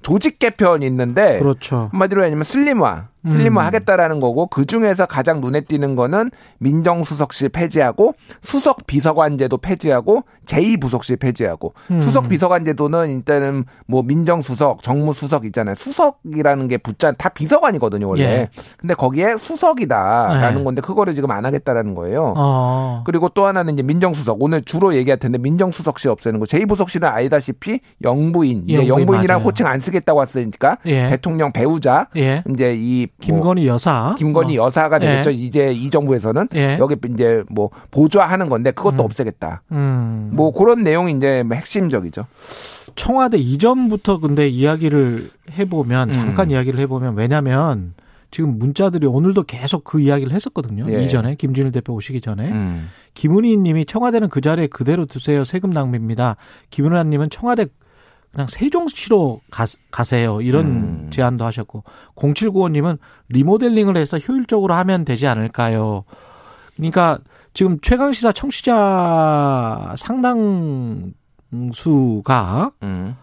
조직 개편이 있는데 그렇죠. 한마디로 하면 슬림화 슬림화 음. 하겠다라는 거고 그 중에서 가장 눈에 띄는 거는 민정수석실 폐지하고 수석 비서관제도 폐지하고 제2부속실 폐지하고 음. 수석 비서관제도는 일단은 뭐 민정수석, 정무수석 있잖아요. 수석이라는 게 붙자 다 비서관이거든요 원래. 예. 근데 거기에 수석이다라는 예. 건데 그거를 지금 안 하겠다라는 거예요. 어. 그리고 또 하나는 이제 민정수석 오늘 주로 얘기할 텐데 민정수석실 없애는 거. 제2부속실은 아시다시피 영부인, 영부인 영부인이랑 맞아요. 호칭 안 쓰겠다고 했으니까 예. 대통령 배우자 예. 이제 이 김건희 여사. 김건희 어. 여사가 되겠죠. 예. 이제 이 정부에서는 예. 여기 이제 뭐 보좌하는 건데 그것도 음. 없애겠다. 음. 뭐 그런 내용이 이제 핵심적이죠. 청와대 이전부터 근데 이야기를 해보면 음. 잠깐 이야기를 해보면 왜냐하면 지금 문자들이 오늘도 계속 그 이야기를 했었거든요. 예. 이전에 김준일 대표 오시기 전에 음. 김은희 님이 청와대는 그 자리에 그대로 두세요. 세금 낭비입니다. 김은아 님은 청와대 그냥 세종시로 가, 가세요. 이런 음. 제안도 하셨고 0795님은 리모델링을 해서 효율적으로 하면 되지 않을까요? 그러니까 지금 최강 시사 청취자 상당수가 음.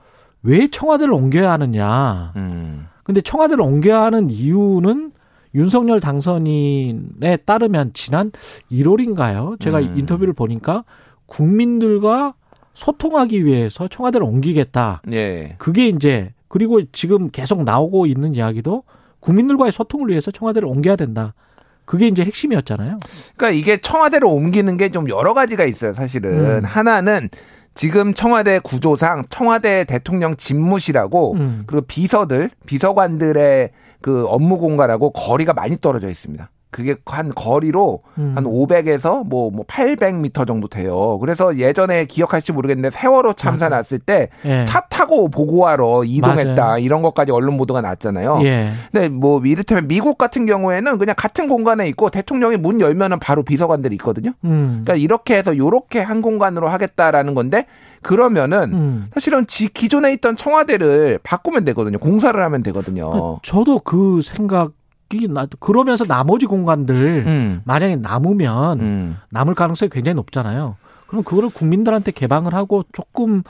왜 청와대를 옮겨야 하느냐. 음. 근데 청와대를 옮겨야 하는 이유는 윤석열 당선인에 따르면 지난 1월인가요? 제가 음. 인터뷰를 보니까 국민들과 소통하기 위해서 청와대를 옮기겠다. 예. 그게 이제 그리고 지금 계속 나오고 있는 이야기도 국민들과의 소통을 위해서 청와대를 옮겨야 된다. 그게 이제 핵심이었잖아요. 그러니까 이게 청와대를 옮기는 게 좀 여러 가지가 있어요, 사실은. 음. 하나는 지금 청와대 구조상 청와대 대통령 집무실하고 음. 그리고 비서들, 비서관들의 그 업무 공간하고 거리가 많이 떨어져 있습니다. 그게 한 거리로 음. 한 500에서 뭐, 뭐 800m 정도 돼요. 그래서 예전에 기억하실지 모르겠는데 세월호 참사 맞아. 났을 때차 예. 타고 보고하러 이동했다 맞아요. 이런 것까지 언론 보도가 났잖아요. 예. 근데 뭐 이를테면 미국 같은 경우에는 그냥 같은 공간에 있고 대통령이 문 열면은 바로 비서관들이 있거든요. 음. 그러니까 이렇게 해서 요렇게 한 공간으로 하겠다라는 건데 그러면은 음. 사실은 지 기존에 있던 청와대를 바꾸면 되거든요. 공사를 하면 되거든요. 그 저도 그 생각 그러면서 나머지 공간들 음. 만약에 남으면 음. 남을 가능성이 굉장히 높잖아요. 그럼 그거를 국민들한테 개방을 하고 조금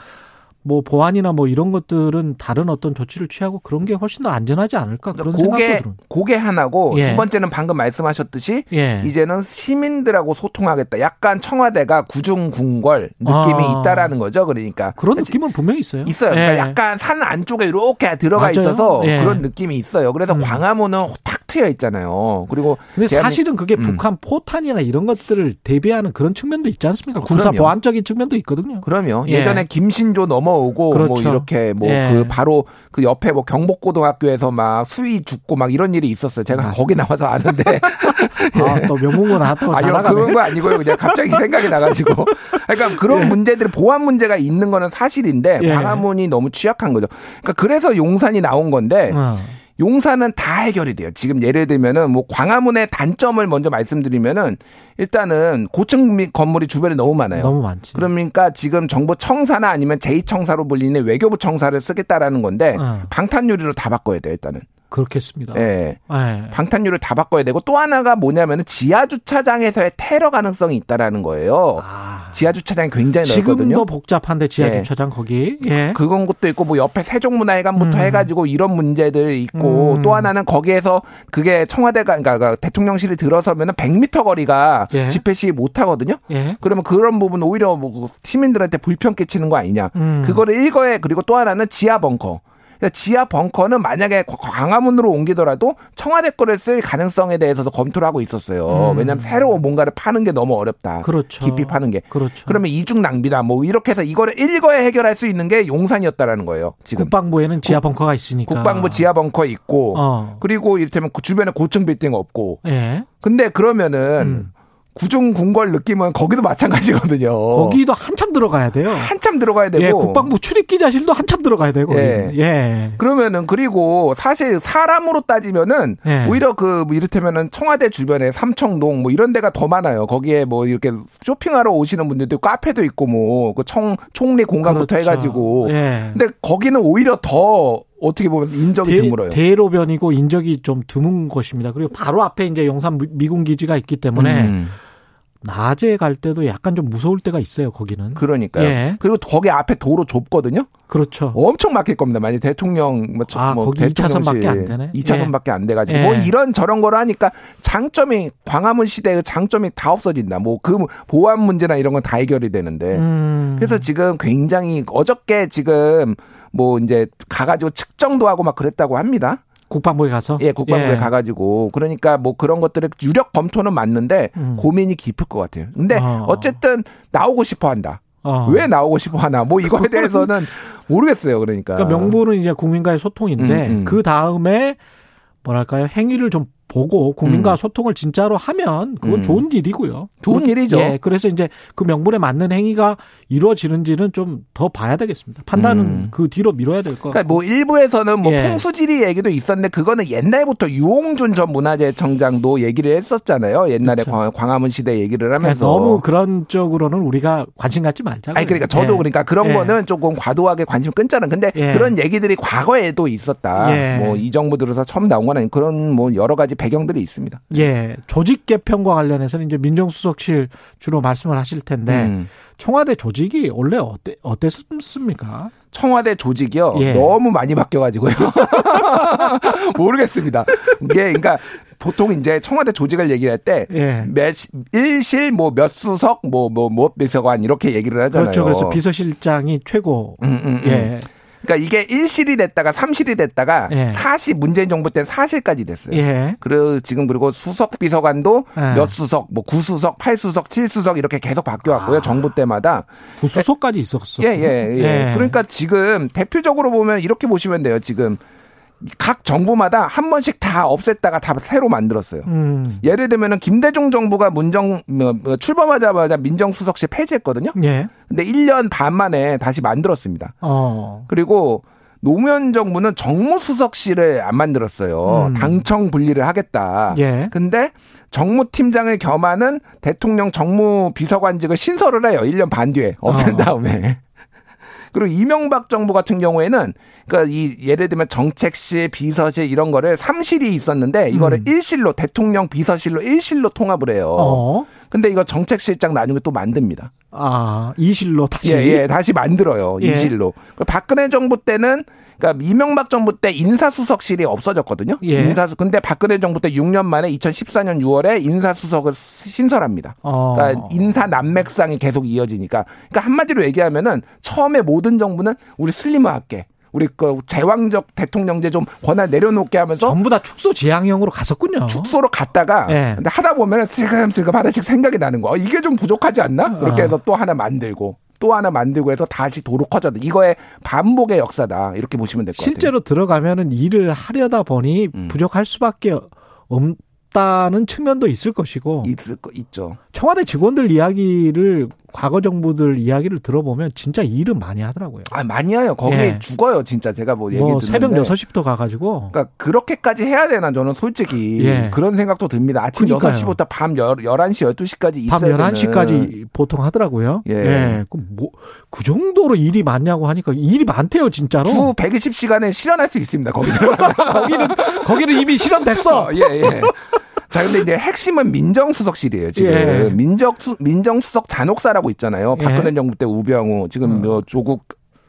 뭐 보안이나 뭐 이런 것들은 다른 어떤 조치를 취하고 그런 게 훨씬 더 안전하지 않을까 그런 고게, 생각도 들어요. 고게 하나고 예. 두 번째는 방금 말씀하셨듯이 예. 이제는 시민들하고 소통하겠다. 약간 청와대가 구중궁궐 느낌이 아. 있다라는 거죠. 그러니까 그런 느낌은 분명히 있어요. 있어요. 그러니까 예. 그러니까 약간 산 안쪽에 이렇게 들어가 맞아요. 있어서 예. 그런 느낌이 있어요. 그래서 음. 광화문은 탁 트여 있잖아요. 그리고 근데 사실은 그게 음. 북한 포탄이나 이런 것들을 대비하는 그런 측면도 있지 않습니까? 군사 그럼요. 보안적인 측면도 있거든요. 그럼요. 예. 전에 김신조 넘어오고 뭐 그렇죠. 뭐 이렇게 뭐그 예. 바로 그 옆에 뭐 경복고등학교에서 막 수위 죽고 막 이런 일이 있었어요. 제가 맞습니다. 거기 나와서 아는데 아, 또 명문고 나왔고 아니요 그런 거 아니고요. 그냥 갑자기 생각이 나가지고 그러니까 그런 예. 문제들이 보안 문제가 있는 거는 사실인데 예. 광화문이 너무 취약한 거죠. 그러니까 그래서 용산이 나온 건데. 어. 용산은 다 해결이 돼요. 지금 예를 들면은 뭐 광화문의 단점을 먼저 말씀드리면은 일단은 고층 건물이 주변에 너무 많아요. 너무 많지. 그러니까 지금 정부 청사나 아니면 제2청사로 불리는 외교부 청사를 쓰겠다라는 건데 어. 방탄유리로 다 바꿔야 돼요, 일단은. 그렇겠습니다. 예. 네. 방탄유를 다 바꿔야 되고 또 하나가 뭐냐면은 지하 주차장에서의 테러 가능성이 있다라는 거예요. 아. 지하 주차장이 굉장히 넓거든요. 지금도 복잡한데 지하 예. 주차장 거기. 예. 그건 것도 있고 뭐 옆에 세종문화회관부터 음. 해가지고 이런 문제들 있고 음. 또 하나는 거기에서 그게 청와대가 그러니까 그 대통령실이 들어서면은 100m 거리가 예. 집회 시위 못 하거든요. 예. 그러면 그런 부분 오히려 뭐 시민들한테 불편 끼치는 거 아니냐. 음. 그거를 일거에 그리고 또 하나는 지하 벙커. 그러니까 지하 벙커는 만약에 광화문으로 옮기더라도 청와대 거를 쓸 가능성에 대해서도 검토를 하고 있었어요. 음. 왜냐하면 새로 뭔가를 파는 게 너무 어렵다. 그렇죠. 깊이 파는 게. 그렇죠. 그러면 이중 낭비다. 뭐 이렇게 해서 이거를 일거에 해결할 수 있는 게 용산이었다라는 거예요. 지금 국방부에는 지하 벙커가 있으니까. 국방부 지하 벙커 있고 어. 그리고 이를테면 그 주변에 고층 빌딩 없고. 예. 근데 그러면은 음. 구중 궁궐 느낌은 거기도 마찬가지거든요. 거기도 한참 들어가야 돼요. 한참 들어가야 되고. 예, 국방부 출입 기자실도 한참 들어가야 되고. 예. 예. 그러면은 그리고 사실 사람으로 따지면은 예. 오히려 그 뭐 이를테면은 청와대 주변에 삼청동 뭐 이런 데가 더 많아요. 거기에 뭐 이렇게 쇼핑하러 오시는 분들도 카페도 있고 뭐 그 청 총리 공간부터 그렇죠. 해가지고. 예. 근데 거기는 오히려 더 어떻게 보면 인적이 대, 드물어요. 대로변이고 인적이 좀 드문 곳입니다. 그리고 바로 앞에 이제 용산 미군 기지가 있기 때문에 음. 낮에 갈 때도 약간 좀 무서울 때가 있어요, 거기는. 그러니까요. 예. 그리고 거기 앞에 도로 좁거든요. 그렇죠. 엄청 막힐 겁니다. 만약 대통령 뭐, 아, 뭐 거기 2차선밖에 안 되네. 2차선밖에 예. 안돼 가지고 예. 뭐 이런 저런 거를 하니까 장점이 광화문 시대의 장점이 다 없어진다. 뭐 그 보안 문제나 이런 건 다 해결이 되는데. 음. 그래서 지금 굉장히 어저께 지금 뭐 이제 가 가지고 측정도 하고 막 그랬다고 합니다. 국방부에 가서? 예, 국방부에 예. 가가지고. 그러니까 뭐 그런 것들의 유력 검토는 맞는데 음. 고민이 깊을 것 같아요. 근데 어. 쨌든 나오고 싶어 한다. 어. 왜 나오고 싶어 하나. 뭐 이거에 대해서는 모르겠어요. 그러니까. 그러니까 명분은 이제 국민과의 소통인데 음, 음. 그 다음에 뭐랄까요. 행위를 좀 보고 국민과 음. 소통을 진짜로 하면 그건 음. 좋은 일이고요. 좋은 일이죠. 예, 그래서 이제 그 명분에 맞는 행위가 이루어지는지는 좀 더 봐야 되겠습니다. 판단은 음. 그 뒤로 미뤄야 될 것. 그러니까 뭐 일부에서는 뭐 예. 풍수지리 얘기도 있었는데 그거는 옛날부터 유홍준 전 문화재청장도 얘기를 했었잖아요. 옛날에 그렇죠. 광화문 시대 얘기를 하면서 너무 그런 쪽으로는 우리가 관심 갖지 말자. 아니 그러니까 저도 예. 그러니까 그런 예. 거는 조금 과도하게 관심 끊자는. 근데 예. 그런 얘기들이 과거에도 있었다. 예. 뭐이 정부 들어서 처음 나온 건 아니 그런 뭐 여러 가지 배경들이 있습니다. 예. 조직 개편과 관련해서는 이제 민정수석실 주로 말씀을 하실 텐데 음. 청와대 조직이 원래 어때 어땠습니까? 청와대 조직이요. 예. 너무 많이 바뀌어가지고요. 모르겠습니다. 이게 그러니까 보통 이제 청와대 조직을 얘기할 때 예. 몇 일실 뭐 몇 수석 뭐 뭐뭐 뭐 비서관 이렇게 얘기를 하잖아요. 그렇죠. 그래서 비서실장이 최고. 음, 음, 음. 예. 그러니까 이게 1실이 됐다가 3실이 됐다가 예. 4시 문재인 정부 때는 4실까지 됐어요. 예. 그리고 지금 그리고 수석 비서관도 예. 몇 수석, 뭐 9수석, 8수석, 7수석 이렇게 계속 바뀌어 왔고요. 아. 정부 때마다 9수석까지 있었어. 예, 예, 예, 예. 그러니까 지금 대표적으로 보면 이렇게 보시면 돼요. 지금 각 정부마다 한 번씩 다 없앴다가 다 새로 만들었어요. 음. 예를 들면은 김대중 정부가 문정 뭐, 뭐 출범하자마자 민정수석실 폐지했거든요. 예. 근데 1년 반 만에 다시 만들었습니다. 어. 그리고 노무현 정부는 정무수석실을 안 만들었어요. 음. 당청 분리를 하겠다. 예. 근데 정무팀장을 겸하는 대통령 정무비서관직을 신설을 해요. 1년 반 뒤에 없앤 어. 다음에. 그리고 이명박 정부 같은 경우에는 그러니까 이 예를 들면 정책실, 비서실 이런 거를 3실이 있었는데 이거를 음. 1실로 대통령 비서실로 1실로 통합을 해요. 어. 근데 이거 정책실장 나중에 또 만듭니다. 아, 2실로 다시 예, 예, 다시 만들어요. 예. 2실로. 박근혜 정부 때는 그러니까 이명박 정부 때 인사수석실이 없어졌거든요. 예. 인사수 근데 박근혜 정부 때 6년 만에 2014년 6월에 인사수석을 신설합니다. 어. 그러니까 인사 난맥상이 계속 이어지니까. 그러니까 한마디로 얘기하면은 처음에 모든 정부는 우리 슬림화할게. 우리 그 제왕적 대통령제 좀 권한 내려놓게 하면서 전부 다 축소 지향형으로 갔었군요. 축소로 갔다가 네. 근데 하다 보면 슬금슬금 하나씩 생각이 나는 거. 이게 좀 부족하지 않나? 그렇게 해서 또 하나 만들고 또 하나 만들고 해서 다시 도로 커졌다. 이거의 반복의 역사다. 이렇게 보시면 될 것 같아요. 실제로 들어가면은 일을 하려다 보니 음. 부족할 수밖에 없다는 측면도 있을 것이고 있을 거 있죠. 청와대 직원들 이야기를 과거 정부들 이야기를 들어보면 진짜 일은 많이 하더라고요. 아, 많이 해요. 거기에 예. 죽어요, 진짜. 제가 뭐 얘기 뭐 새벽 6시부터 가 가지고. 그러니까 그렇게까지 해야 되나, 저는 솔직히. 예. 그런 생각도 듭니다. 아침 그러니까요. 6시부터 밤 11시, 12시까지 있어야 밤 11시까지 되는. 보통 하더라고요. 예. 예. 그 뭐, 그 정도로 일이 많냐고 하니까 일이 많대요, 진짜로. 주 120시간에 실현할 수 있습니다, 거기는. 거기는, 거기는 이미 실현됐어. 어, 예, 예. 자, 근데 이제 핵심은 민정수석실이에요, 지금. 예. 민정, 민정수석 잔혹사라고 있잖아요. 예. 박근혜 정부 때 우병우, 지금 음. 뭐 조국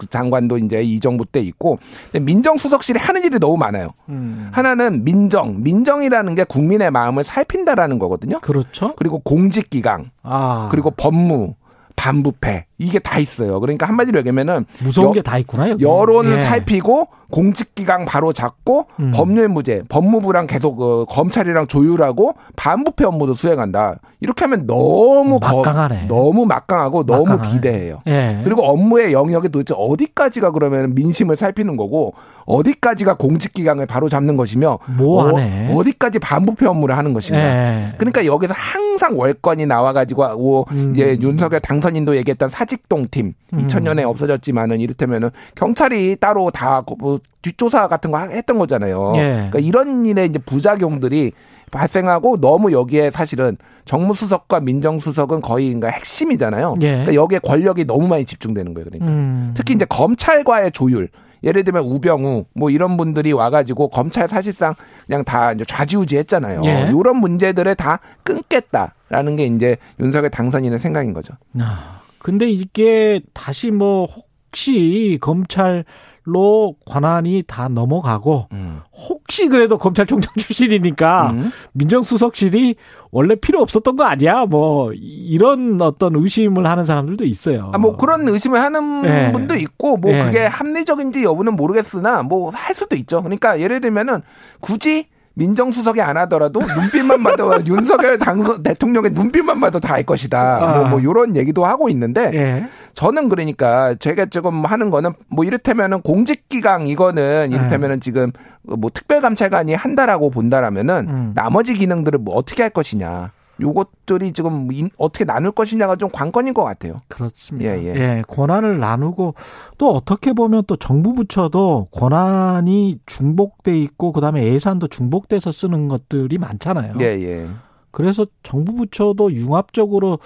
장관도 이제 이 정부 때 있고 민정수석실이 하는 일이 너무 많아요. 음. 하나는 민정, 민정이라는 게 국민의 마음을 살핀다라는 거거든요. 그렇죠. 그리고 공직기강, 아. 그리고 법무, 반부패 이게 다 있어요. 그러니까 한마디로 얘기하면은 무서운 게 다 있구나. 여기. 여론을 예. 살피고 공직기강 바로 잡고 음. 법률 무죄, 법무부랑 계속 어, 검찰이랑 조율하고 반부패 업무도 수행한다. 이렇게 하면 너무 막강하네. 거, 너무 막강하고 너무 막강하네. 비대해요. 예. 그리고 업무의 영역이 도대체 어디까지가 그러면 민심을 살피는 거고 어디까지가 공직기강을 바로 잡는 것이며 뭐하네. 어, 디까지 반부패 업무를 하는 것인가. 예. 그러니까 여기서 항상 월권이 나와가지고 뭐 음. 이제 윤석열 당선인도 얘기했던 사 직동 팀 음. 2000년에 없어졌지만은 이를테면은 경찰이 따로 다 뭐 뒷조사 같은 거 했던 거잖아요. 예. 그러니까 이런 일의 이제 부작용들이 발생하고 너무 여기에 사실은 정무수석과 민정수석은 거의 그러니까 핵심이잖아요. 예. 그러니까 여기에 권력이 너무 많이 집중되는 거예요. 그러니까 음. 특히 이제 검찰과의 조율. 예를 들면 우병우 뭐 이런 분들이 와가지고 검찰 사실상 그냥 다 이제 좌지우지했잖아요. 예. 이런 문제들을 다 끊겠다라는 게 이제 윤석열 당선인의 생각인 거죠. 아, 근데 이게 다시 뭐 혹시 검찰 로 권한이 다 넘어가고 음. 혹시 그래도 검찰총장 출신이니까 음. 민정수석실이 원래 필요 없었던 거 아니야? 뭐 이런 어떤 의심을 하는 사람들도 있어요. 아, 뭐 그런 의심을 하는 네. 분도 있고 뭐 네. 그게 합리적인지 여부는 모르겠으나 뭐 할 수도 있죠. 그러니까 예를 들면은 굳이 민정수석이 안 하더라도 눈빛만 봐도 윤석열 당선 대통령의 눈빛만 봐도 다 알 것이다. 아. 뭐, 뭐 이런 얘기도 하고 있는데 예. 저는 그러니까 제가 지금 하는 거는 뭐 이를테면은 공직기강 이거는 이를테면은 네. 지금 뭐 특별감찰관이 한다라고 본다라면은 음. 나머지 기능들을 뭐 어떻게 할 것이냐. 요것들이 지금 어떻게 나눌 것이냐가 좀 관건인 것 같아요. 그렇습니다. 예, 예. 예, 권한을 나누고 또 어떻게 보면 또 정부 부처도 권한이 중복돼 있고 그다음에 예산도 중복돼서 쓰는 것들이 많잖아요. 예, 예. 그래서 정부 부처도 융합적으로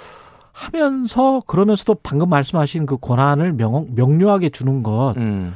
하면서 그러면서도 방금 말씀하신 그 권한을 명, 명료하게 주는 것. 음.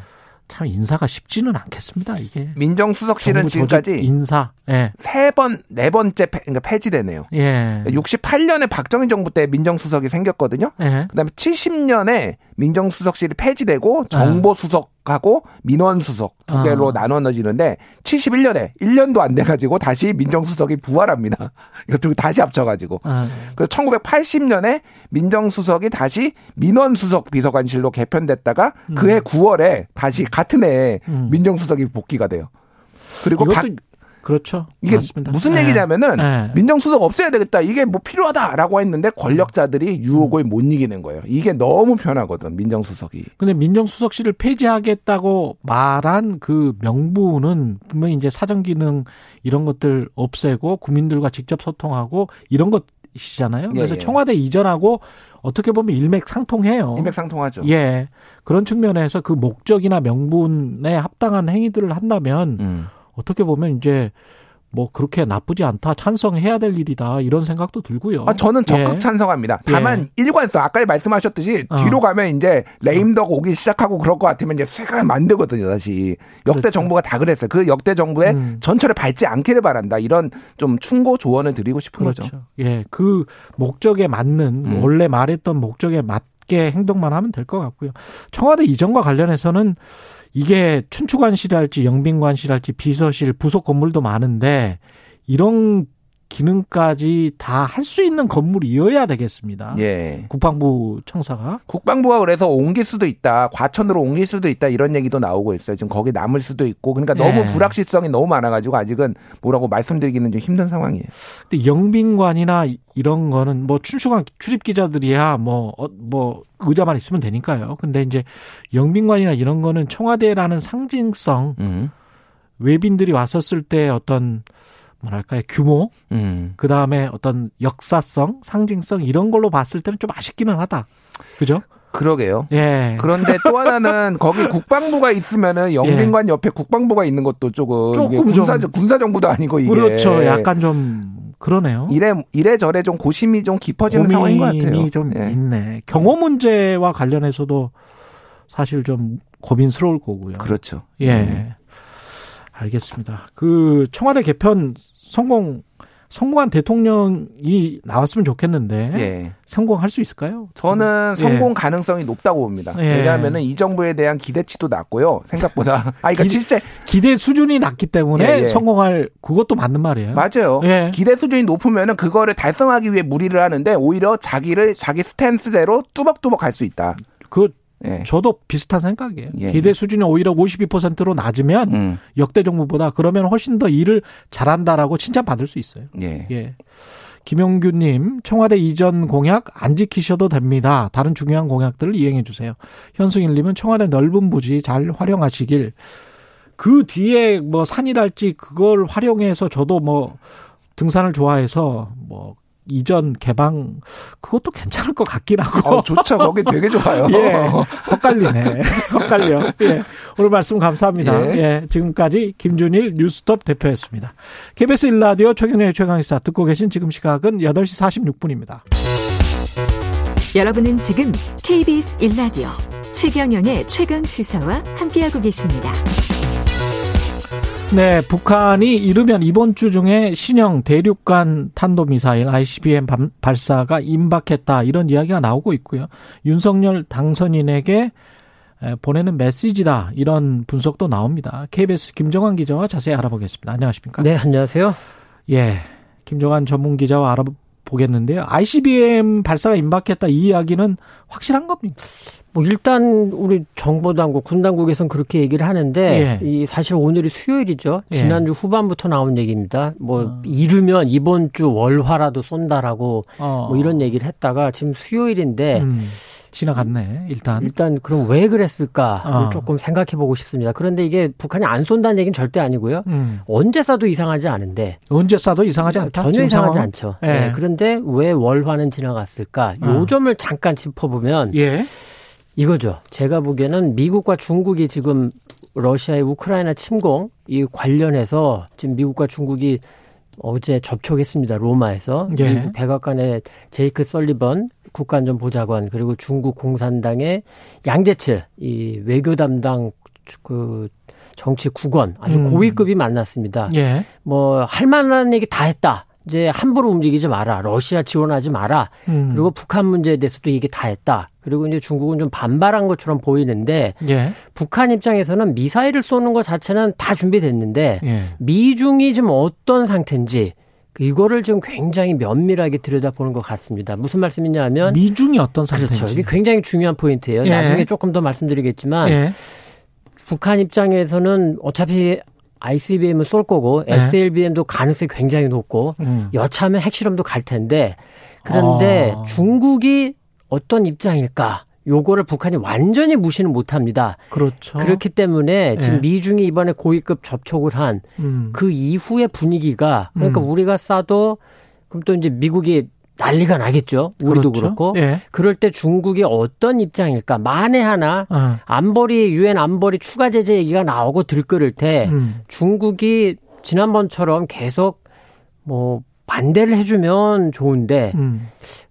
참 인사가 쉽지는 않겠습니다. 이게 민정수석실은 지금까지 인사 예. 세 번, 네 번째 폐, 그러니까 폐지되네요. 예. 68년에 박정희 정부 때 민정수석이 생겼거든요. 예. 그다음에 70년에 민정수석실이 폐지되고 정보수석 하고 민원수석 두 개로 아. 나눠지는데 71년에 1년도 안 돼가지고 다시 민정수석이 부활합니다. 이것도 다시 합쳐가지고. 아. 그래서 1980년에 민정수석이 다시 민원수석 비서관실로 개편됐다가 음. 그해 9월에 다시 같은 해에 음. 민정수석이 복귀가 돼요. 그리고 박, 그렇죠. 이게 맞습니다. 무슨 네. 얘기냐면은 네. 민정수석 없애야 되겠다. 이게 뭐 필요하다라고 했는데 권력자들이 유혹을 못 이기는 거예요. 이게 너무 편하거든 민정수석이. 근데 민정수석실을 폐지하겠다고 말한 그 명분은 분명히 이제 사정 기능 이런 것들 없애고 국민들과 직접 소통하고 이런 것이잖아요. 그래서 예, 예. 청와대 이전하고 어떻게 보면 일맥상통해요. 일맥상통하죠. 예. 그런 측면에서 그 목적이나 명분에 합당한 행위들을 한다면 음. 어떻게 보면 이제 뭐 그렇게 나쁘지 않다 찬성해야 될 일이다 이런 생각도 들고요. 아, 저는 적극 예. 찬성합니다. 다만 예. 일관성 아까 말씀하셨듯이 어. 뒤로 가면 이제 레임덕 오기 시작하고 그럴 것 같으면 이제 쇠가 만들거든요 다시 역대 그렇죠. 정부가 다 그랬어요. 그 역대 정부의 음. 전철을 밟지 않기를 바란다 이런 좀 충고 조언을 드리고 싶은 그렇죠. 거죠. 예, 그 목적에 맞는 음. 원래 말했던 목적에 맞게 행동만 하면 될 것 같고요. 청와대 이전과 관련해서는 이게 춘추관실할지 영빈관실할지 비서실 부속 건물도 많은데 이런 기능까지 다 할 수 있는 건물이어야 되겠습니다. 예. 국방부 청사가. 국방부가 그래서 옮길 수도 있다. 과천으로 옮길 수도 있다. 이런 얘기도 나오고 있어요. 지금 거기 남을 수도 있고. 그러니까 너무 예. 불확실성이 너무 많아가지고 아직은 뭐라고 말씀드리기는 좀 힘든 상황이에요. 근데 영빈관이나 이런 거는 뭐 춘추관 출입 기자들이야 뭐, 어, 뭐 의자만 있으면 되니까요. 근데 이제 영빈관이나 이런 거는 청와대라는 상징성 음. 외빈들이 왔었을 때 어떤 뭐랄까요 규모, 음. 그 다음에 어떤 역사성, 상징성 이런 걸로 봤을 때는 좀 아쉽기는 하다. 그죠? 그러게요. 예. 그런데 또 하나는 거기 국방부가 있으면은 영빈관 예. 옆에 국방부가 있는 것도 조금, 조금 군사 군사 정부도 아니고 이게 그렇죠. 약간 좀 그러네요. 이래 이래저래 좀 고심이 좀 깊어지는 상황인 것 같아요. 좀 예. 있네. 경호 문제와 관련해서도 사실 좀 고민스러울 거고요. 그렇죠. 예. 음. 알겠습니다. 그 청와대 개편 성공 성공한 대통령이 나왔으면 좋겠는데 예. 성공할 수 있을까요? 저는 예. 성공 가능성이 높다고 봅니다. 예. 왜냐하면 이 정부에 대한 기대치도 낮고요. 생각보다. 아, 그러니까 기, 진짜 기대 수준이 낮기 때문에 예, 예. 성공할 그것도 맞는 말이에요. 맞아요. 예. 기대 수준이 높으면은 그거를 달성하기 위해 무리를 하는데 오히려 자기를 자기 스탠스대로 뚜벅뚜벅 갈 수 있다. 그 예. 저도 비슷한 생각이에요. 예. 기대 수준이 오히려 52%로 낮으면 음. 역대 정부보다 그러면 훨씬 더 일을 잘한다라고 칭찬받을 수 있어요. 예. 예. 김용규님, 청와대 이전 공약 안 지키셔도 됩니다. 다른 중요한 공약들을 이행해 주세요. 현승일님은 청와대 넓은 부지 잘 활용하시길. 그 뒤에 뭐 산이랄지 그걸 활용해서 저도 뭐 등산을 좋아해서 뭐 이전 개방 그것도 괜찮을 것 같긴 하고. 어, 좋죠. 거기 되게 좋아요. 예. 헛갈리네. 헛갈려. 예. 오늘 말씀 감사합니다. 예. 예. 지금까지 김준일 뉴스톱 대표였습니다. KBS 일라디오 최경영의 최강시사 듣고 계신 지금 시각은 8시 46분입니다. 여러분은 지금 KBS 일라디오 최경영의 최강 시사와 함께하고 계십니다. 네, 북한이 이르면 이번 주 중에 신형 대륙간 탄도미사일 ICBM 발사가 임박했다 이런 이야기가 나오고 있고요. 윤석열 당선인에게 보내는 메시지다 이런 분석도 나옵니다. KBS 김정환 기자와 자세히 알아보겠습니다. 안녕하십니까? 네, 안녕하세요. 예, 김정환 전문 기자와 알아보겠는데요. ICBM 발사가 임박했다 이 이야기는 확실한 겁니까? 뭐 일단 우리 정보 당국, 군 당국에서는 그렇게 얘기를 하는데 예. 이 사실 오늘이 수요일이죠. 예. 지난주 예. 후반부터 나온 얘기입니다. 뭐 어. 이르면 이번 주 월화라도 쏜다라고 어. 뭐 이런 얘기를 했다가 지금 수요일인데 음. 지나갔네. 일단 일단 그럼 왜 그랬을까 어. 조금 생각해 보고 싶습니다. 그런데 이게 북한이 안 쏜다는 얘기는 절대 아니고요. 음. 언제 쏴도 이상하지 않은데 언제 쏴도 이상하지 않다. 전혀 이상하지 상황은? 않죠. 예. 네. 그런데 왜 월화는 지나갔을까? 어. 요 점을 잠깐 짚어보면 예. 이거죠. 제가 보기에는 미국과 중국이 지금 러시아의 우크라이나 침공 이 관련해서 지금 미국과 중국이 어제 접촉했습니다. 로마에서 예. 미국 백악관의 제이크 설리번 국가안전보좌관 그리고 중국 공산당의 양재츠 이 외교 담당 그 정치 국원 아주 음. 고위급이 만났습니다. 예. 뭐 할 만한 얘기 다 했다. 이제 함부로 움직이지 마라. 러시아 지원하지 마라. 음. 그리고 북한 문제에 대해서도 얘기 다 했다. 그리고 이제 중국은 좀 반발한 것처럼 보이는데 예. 북한 입장에서는 미사일을 쏘는 것 자체는 다 준비됐는데 예. 미중이 지금 어떤 상태인지 이거를 지금 굉장히 면밀하게 들여다보는 것 같습니다. 무슨 말씀이냐면 미중이 어떤 상태인지 그렇죠. 이게 굉장히 중요한 포인트예요. 예. 나중에 조금 더 말씀드리겠지만 예. 북한 입장에서는 어차피 ICBM을 쏠 거고 네. SLBM도 가능성이 굉장히 높고 음. 여차하면 핵실험도 갈 텐데 그런데 아. 중국이 어떤 입장일까? 요거를 북한이 완전히 무시는 못합니다. 그렇죠. 그렇기 때문에 네. 지금 미중이 이번에 고위급 접촉을 한그 음. 그 이후의 분위기가 그러니까 음. 우리가 쏴도 그럼 또 이제 미국이 난리가 나겠죠. 우리도 그렇죠. 그렇고 예. 그럴 때 중국이 어떤 입장일까? 만에 하나 어. 안보리 유엔 안보리 추가 제재 얘기가 나오고 들끓을 때 음. 중국이 지난번처럼 계속 뭐 반대를 해주면 좋은데 음.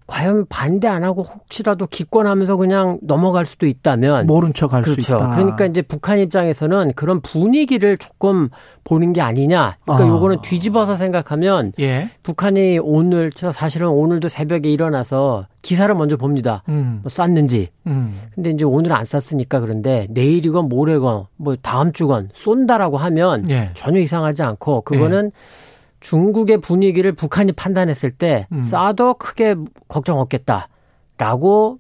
과연 반대 안 하고 혹시라도 기권하면서 그냥 넘어갈 수도 있다면 모른 척할 그렇죠. 수 있다. 그러니까 이제 북한 입장에서는 그런 분위기를 조금 보는 게 아니냐. 그러니까 아. 요거는 뒤집어서 생각하면 예. 북한이 오늘 저 사실은 오늘도 새벽에 일어나서 기사를 먼저 봅니다. 음. 뭐 쐈는지. 음. 근데 이제 오늘 안 쐈으니까 그런데 내일이건 모레건 뭐 다음 주건 쏜다라고 하면 예. 전혀 이상하지 않고 그거는 예. 중국의 분위기를 북한이 판단했을 때 음. 쏴도 크게 걱정 없겠다라고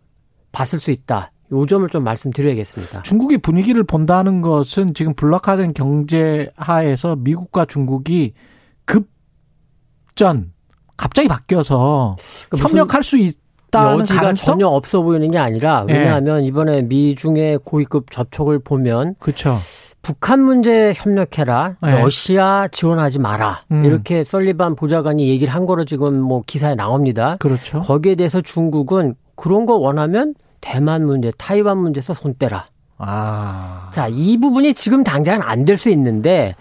봤을 수 있다. 요 점을 좀 말씀드려야겠습니다. 중국이 분위기를 본다는 것은 지금 블록화된 경제 하에서 미국과 중국이 급전 갑자기 바뀌어서 그러니까 협력할 수 있다는 여지가 가능성? 전혀 없어 보이는 게 아니라 왜냐하면 네. 이번에 미중의 고위급 접촉을 보면 그렇죠. 북한 문제 협력해라. 네. 러시아 지원하지 마라. 음. 이렇게 썰리반 보좌관이 얘기를 한 거로 지금 뭐 기사에 나옵니다. 그렇죠. 거기에 대해서 중국은 그런 거 원하면 대만 문제, 타이완 문제에서 손 떼라. 아. 자, 이 부분이 지금 당장은 안 될 수 있는데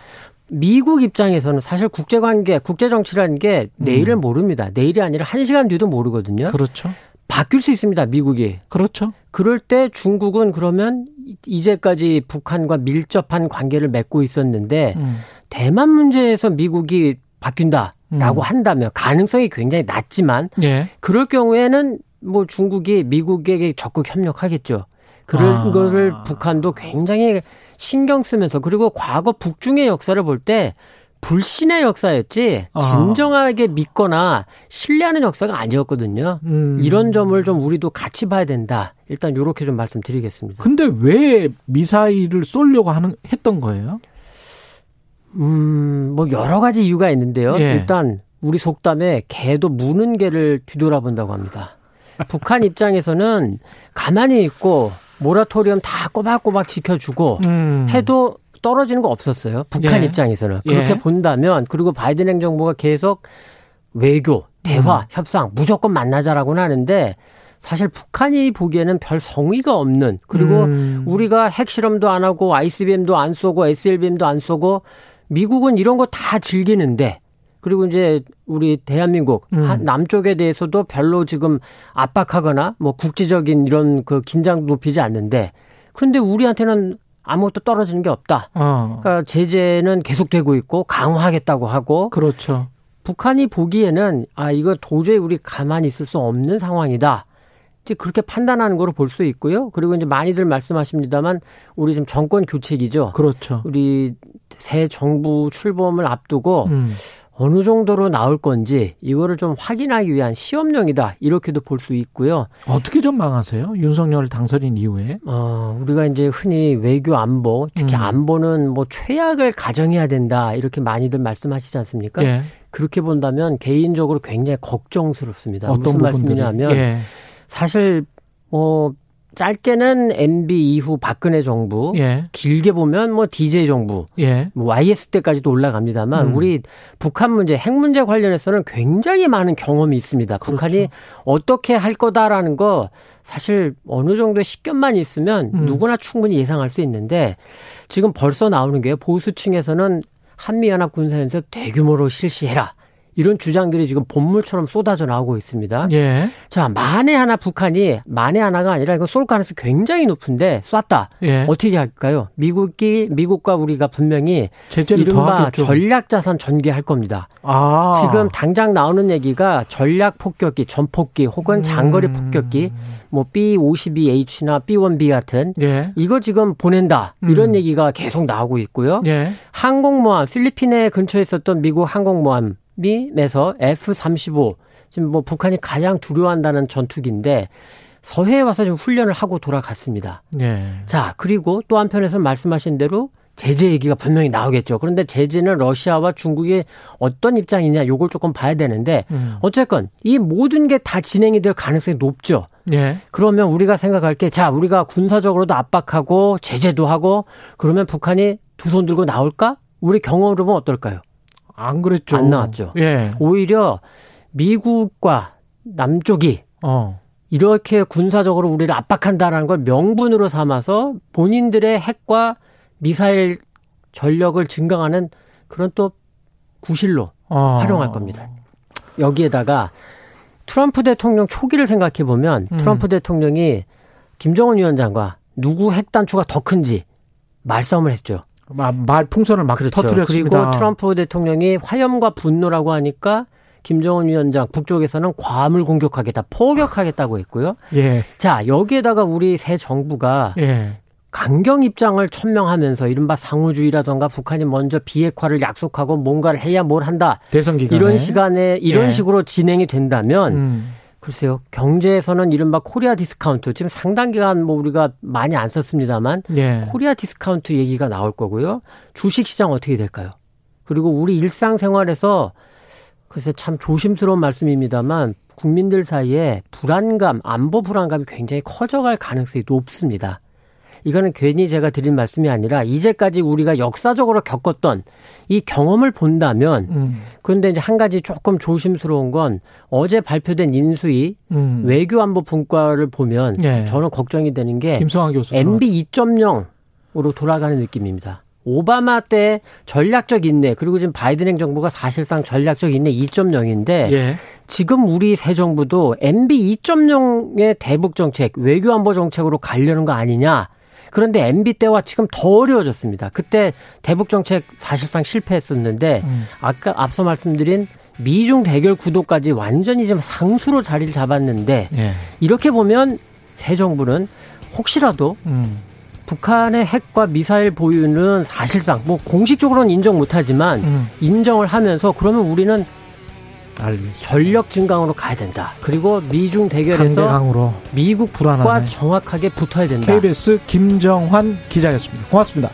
미국 입장에서는 사실 국제 관계, 국제 정치라는 게 내일을 음. 모릅니다. 내일이 아니라 한 시간 뒤도 모르거든요. 그렇죠. 바뀔 수 있습니다. 미국이. 그렇죠. 그럴 때 중국은 그러면 이제까지 북한과 밀접한 관계를 맺고 있었는데 음. 대만 문제에서 미국이 바뀐다라고 음. 한다면 가능성이 굉장히 낮지만 예. 그럴 경우에는 뭐 중국이 미국에게 적극 협력하겠죠. 그런 아. 것을 북한도 굉장히 신경 쓰면서 그리고 과거 북중의 역사를 볼 때 불신의 역사였지 아. 진정하게 믿거나 신뢰하는 역사가 아니었거든요. 음. 이런 점을 좀 우리도 같이 봐야 된다. 일단 이렇게 좀 말씀드리겠습니다. 근데 왜 미사일을 쏠려고 하는 했던 거예요? 음, 뭐 여러 가지 이유가 있는데요. 예. 일단 우리 속담에 개도 무는 개를 뒤돌아본다고 합니다. 북한 입장에서는 가만히 있고 모라토리엄 다 꼬박꼬박 지켜주고 음. 해도 떨어지는 거 없었어요. 북한 예. 입장에서는. 그렇게 예. 본다면 그리고 바이든 행정부가 계속 외교, 대화, 음. 협상 무조건 만나자라고는 하는데 사실 북한이 보기에는 별 성의가 없는 그리고 음. 우리가 핵실험도 안 하고 ICBM도 안 쏘고 SLBM도 안 쏘고 미국은 이런 거 다 즐기는데 그리고 이제 우리 대한민국 음. 남쪽에 대해서도 별로 지금 압박하거나 뭐 국제적인 이런 그 긴장 높이지 않는데 근데 우리한테는 아무것도 떨어지는 게 없다. 어. 그러니까 제재는 계속되고 있고 강화하겠다고 하고 그렇죠. 북한이 보기에는 아 이거 도저히 우리 가만히 있을 수 없는 상황이다. 이제 그렇게 판단하는 거로 볼 수 있고요. 그리고 이제 많이들 말씀하십니다만 우리 지금 정권 교체기죠. 그렇죠. 우리 새 정부 출범을 앞두고 음. 어느 정도로 나올 건지 이거를 좀 확인하기 위한 시험용이다 이렇게도 볼 수 있고요. 어떻게 전망하세요? 윤석열 당선인 이후에? 어, 우리가 이제 흔히 외교 안보, 특히 음. 안보는 뭐 최악을 가정해야 된다 이렇게 많이들 말씀하시지 않습니까? 예. 그렇게 본다면 개인적으로 굉장히 걱정스럽습니다. 무슨 부분들이? 말씀이냐면 예. 사실 뭐 짧게는 MB 이후 박근혜 정부, 예. 길게 보면 뭐 DJ 정부, 예. 뭐 YS 때까지도 올라갑니다만 음. 우리 북한 문제, 핵 문제 관련해서는 굉장히 많은 경험이 있습니다. 그렇죠. 북한이 어떻게 할 거다라는 거 사실 어느 정도의 식견만 있으면 음. 누구나 충분히 예상할 수 있는데 지금 벌써 나오는 게 보수층에서는 한미연합 군사연습 대규모로 실시해라. 이런 주장들이 지금 본물처럼 쏟아져 나오고 있습니다. 예. 자, 만에 하나 북한이 만에 하나가 아니라 이거 쏠 가능성이 굉장히 높은데 쐈다. 예. 어떻게 할까요? 미국이 미국과 우리가 분명히 이른바 전략 자산 전개할 겁니다. 아. 지금 당장 나오는 얘기가 전략 폭격기, 전폭기 혹은 장거리 음. 폭격기 뭐 B52H나 B1B 같은 예. 이거 지금 보낸다. 이런 음. 얘기가 계속 나오고 있고요. 예. 항공모함 필리핀에 근처에 있었던 미국 항공모함 미에서 F-35 지금 뭐 북한이 가장 두려워한다는 전투기인데 서해에 와서 지금 훈련을 하고 돌아갔습니다. 네. 자, 그리고 또 한편에서 말씀하신 대로 제재 얘기가 분명히 나오겠죠. 그런데 제재는 러시아와 중국이 어떤 입장이냐 요걸 조금 봐야 되는데 음. 어쨌건 이 모든 게 다 진행이 될 가능성이 높죠. 예. 그러면 우리가 생각할 게 자, 우리가 군사적으로도 압박하고 제재도 하고 그러면 북한이 두 손 들고 나올까? 우리 경험으로 보면 어떨까요? 안 그랬죠. 안 나왔죠. 예. 오히려 미국과 남쪽이 어. 이렇게 군사적으로 우리를 압박한다라는 걸 명분으로 삼아서 본인들의 핵과 미사일 전력을 증강하는 그런 또 구실로 어. 활용할 겁니다. 여기에다가 트럼프 대통령 초기를 생각해 보면 음. 트럼프 대통령이 김정은 위원장과 누구 핵 단추가 더 큰지 말싸움을 했죠. 말 풍선을 막 그렇죠. 터뜨렸습니다. 그리고 트럼프 대통령이 화염과 분노라고 하니까 김정은 위원장 북쪽에서는 괌을 공격하겠다, 포격하겠다고 했고요. 예. 자 여기에다가 우리 새 정부가 예. 강경 입장을 천명하면서 이른바 상호주의라던가 북한이 먼저 비핵화를 약속하고 뭔가를 해야 뭘 한다. 대선 기간에 이런 시간에 이런 예. 식으로 진행이 된다면. 음. 글쎄요. 경제에서는 이른바 Korea discount 지금 상당 기간 뭐 우리가 많이 안 썼습니다만 예. Korea discount 얘기가 나올 거고요. 주식 시장 어떻게 될까요? 그리고 우리 일상생활에서 글쎄 참 조심스러운 말씀입니다만 국민들 사이에 불안감, 안보 불안감이 굉장히 커져갈 가능성이 높습니다. 이거는 괜히 제가 드린 말씀이 아니라 이제까지 우리가 역사적으로 겪었던 이 경험을 본다면 음. 그런데 이제 한 가지 조금 조심스러운 건 어제 발표된 인수위 음. 외교안보 분과를 보면 네. 저는 걱정이 되는 게 MB 2.0으로 돌아가는 느낌입니다. 오바마 때 전략적 인내 그리고 지금 바이든 행정부가 사실상 전략적 인내 2.0인데 예. 지금 우리 새 정부도 MB 2.0의 대북 정책 외교안보 정책으로 가려는 거 아니냐 그런데 MB 때와 지금 더 어려워졌습니다. 그때 대북 정책 사실상 실패했었는데 음. 아까 앞서 말씀드린 미중 대결 구도까지 완전히 좀 상수로 자리를 잡았는데 예. 이렇게 보면 새 정부는 혹시라도 음. 북한의 핵과 미사일 보유는 사실상 뭐 공식적으로는 인정 못하지만 음. 인정을 하면서 그러면 우리는 알겠습니다. 전력 증강으로 가야 된다. 그리고 미중 대결에서 강대강으로. 미국과 불안하네. 정확하게 붙어야 된다. KBS 김정환 기자였습니다. 고맙습니다.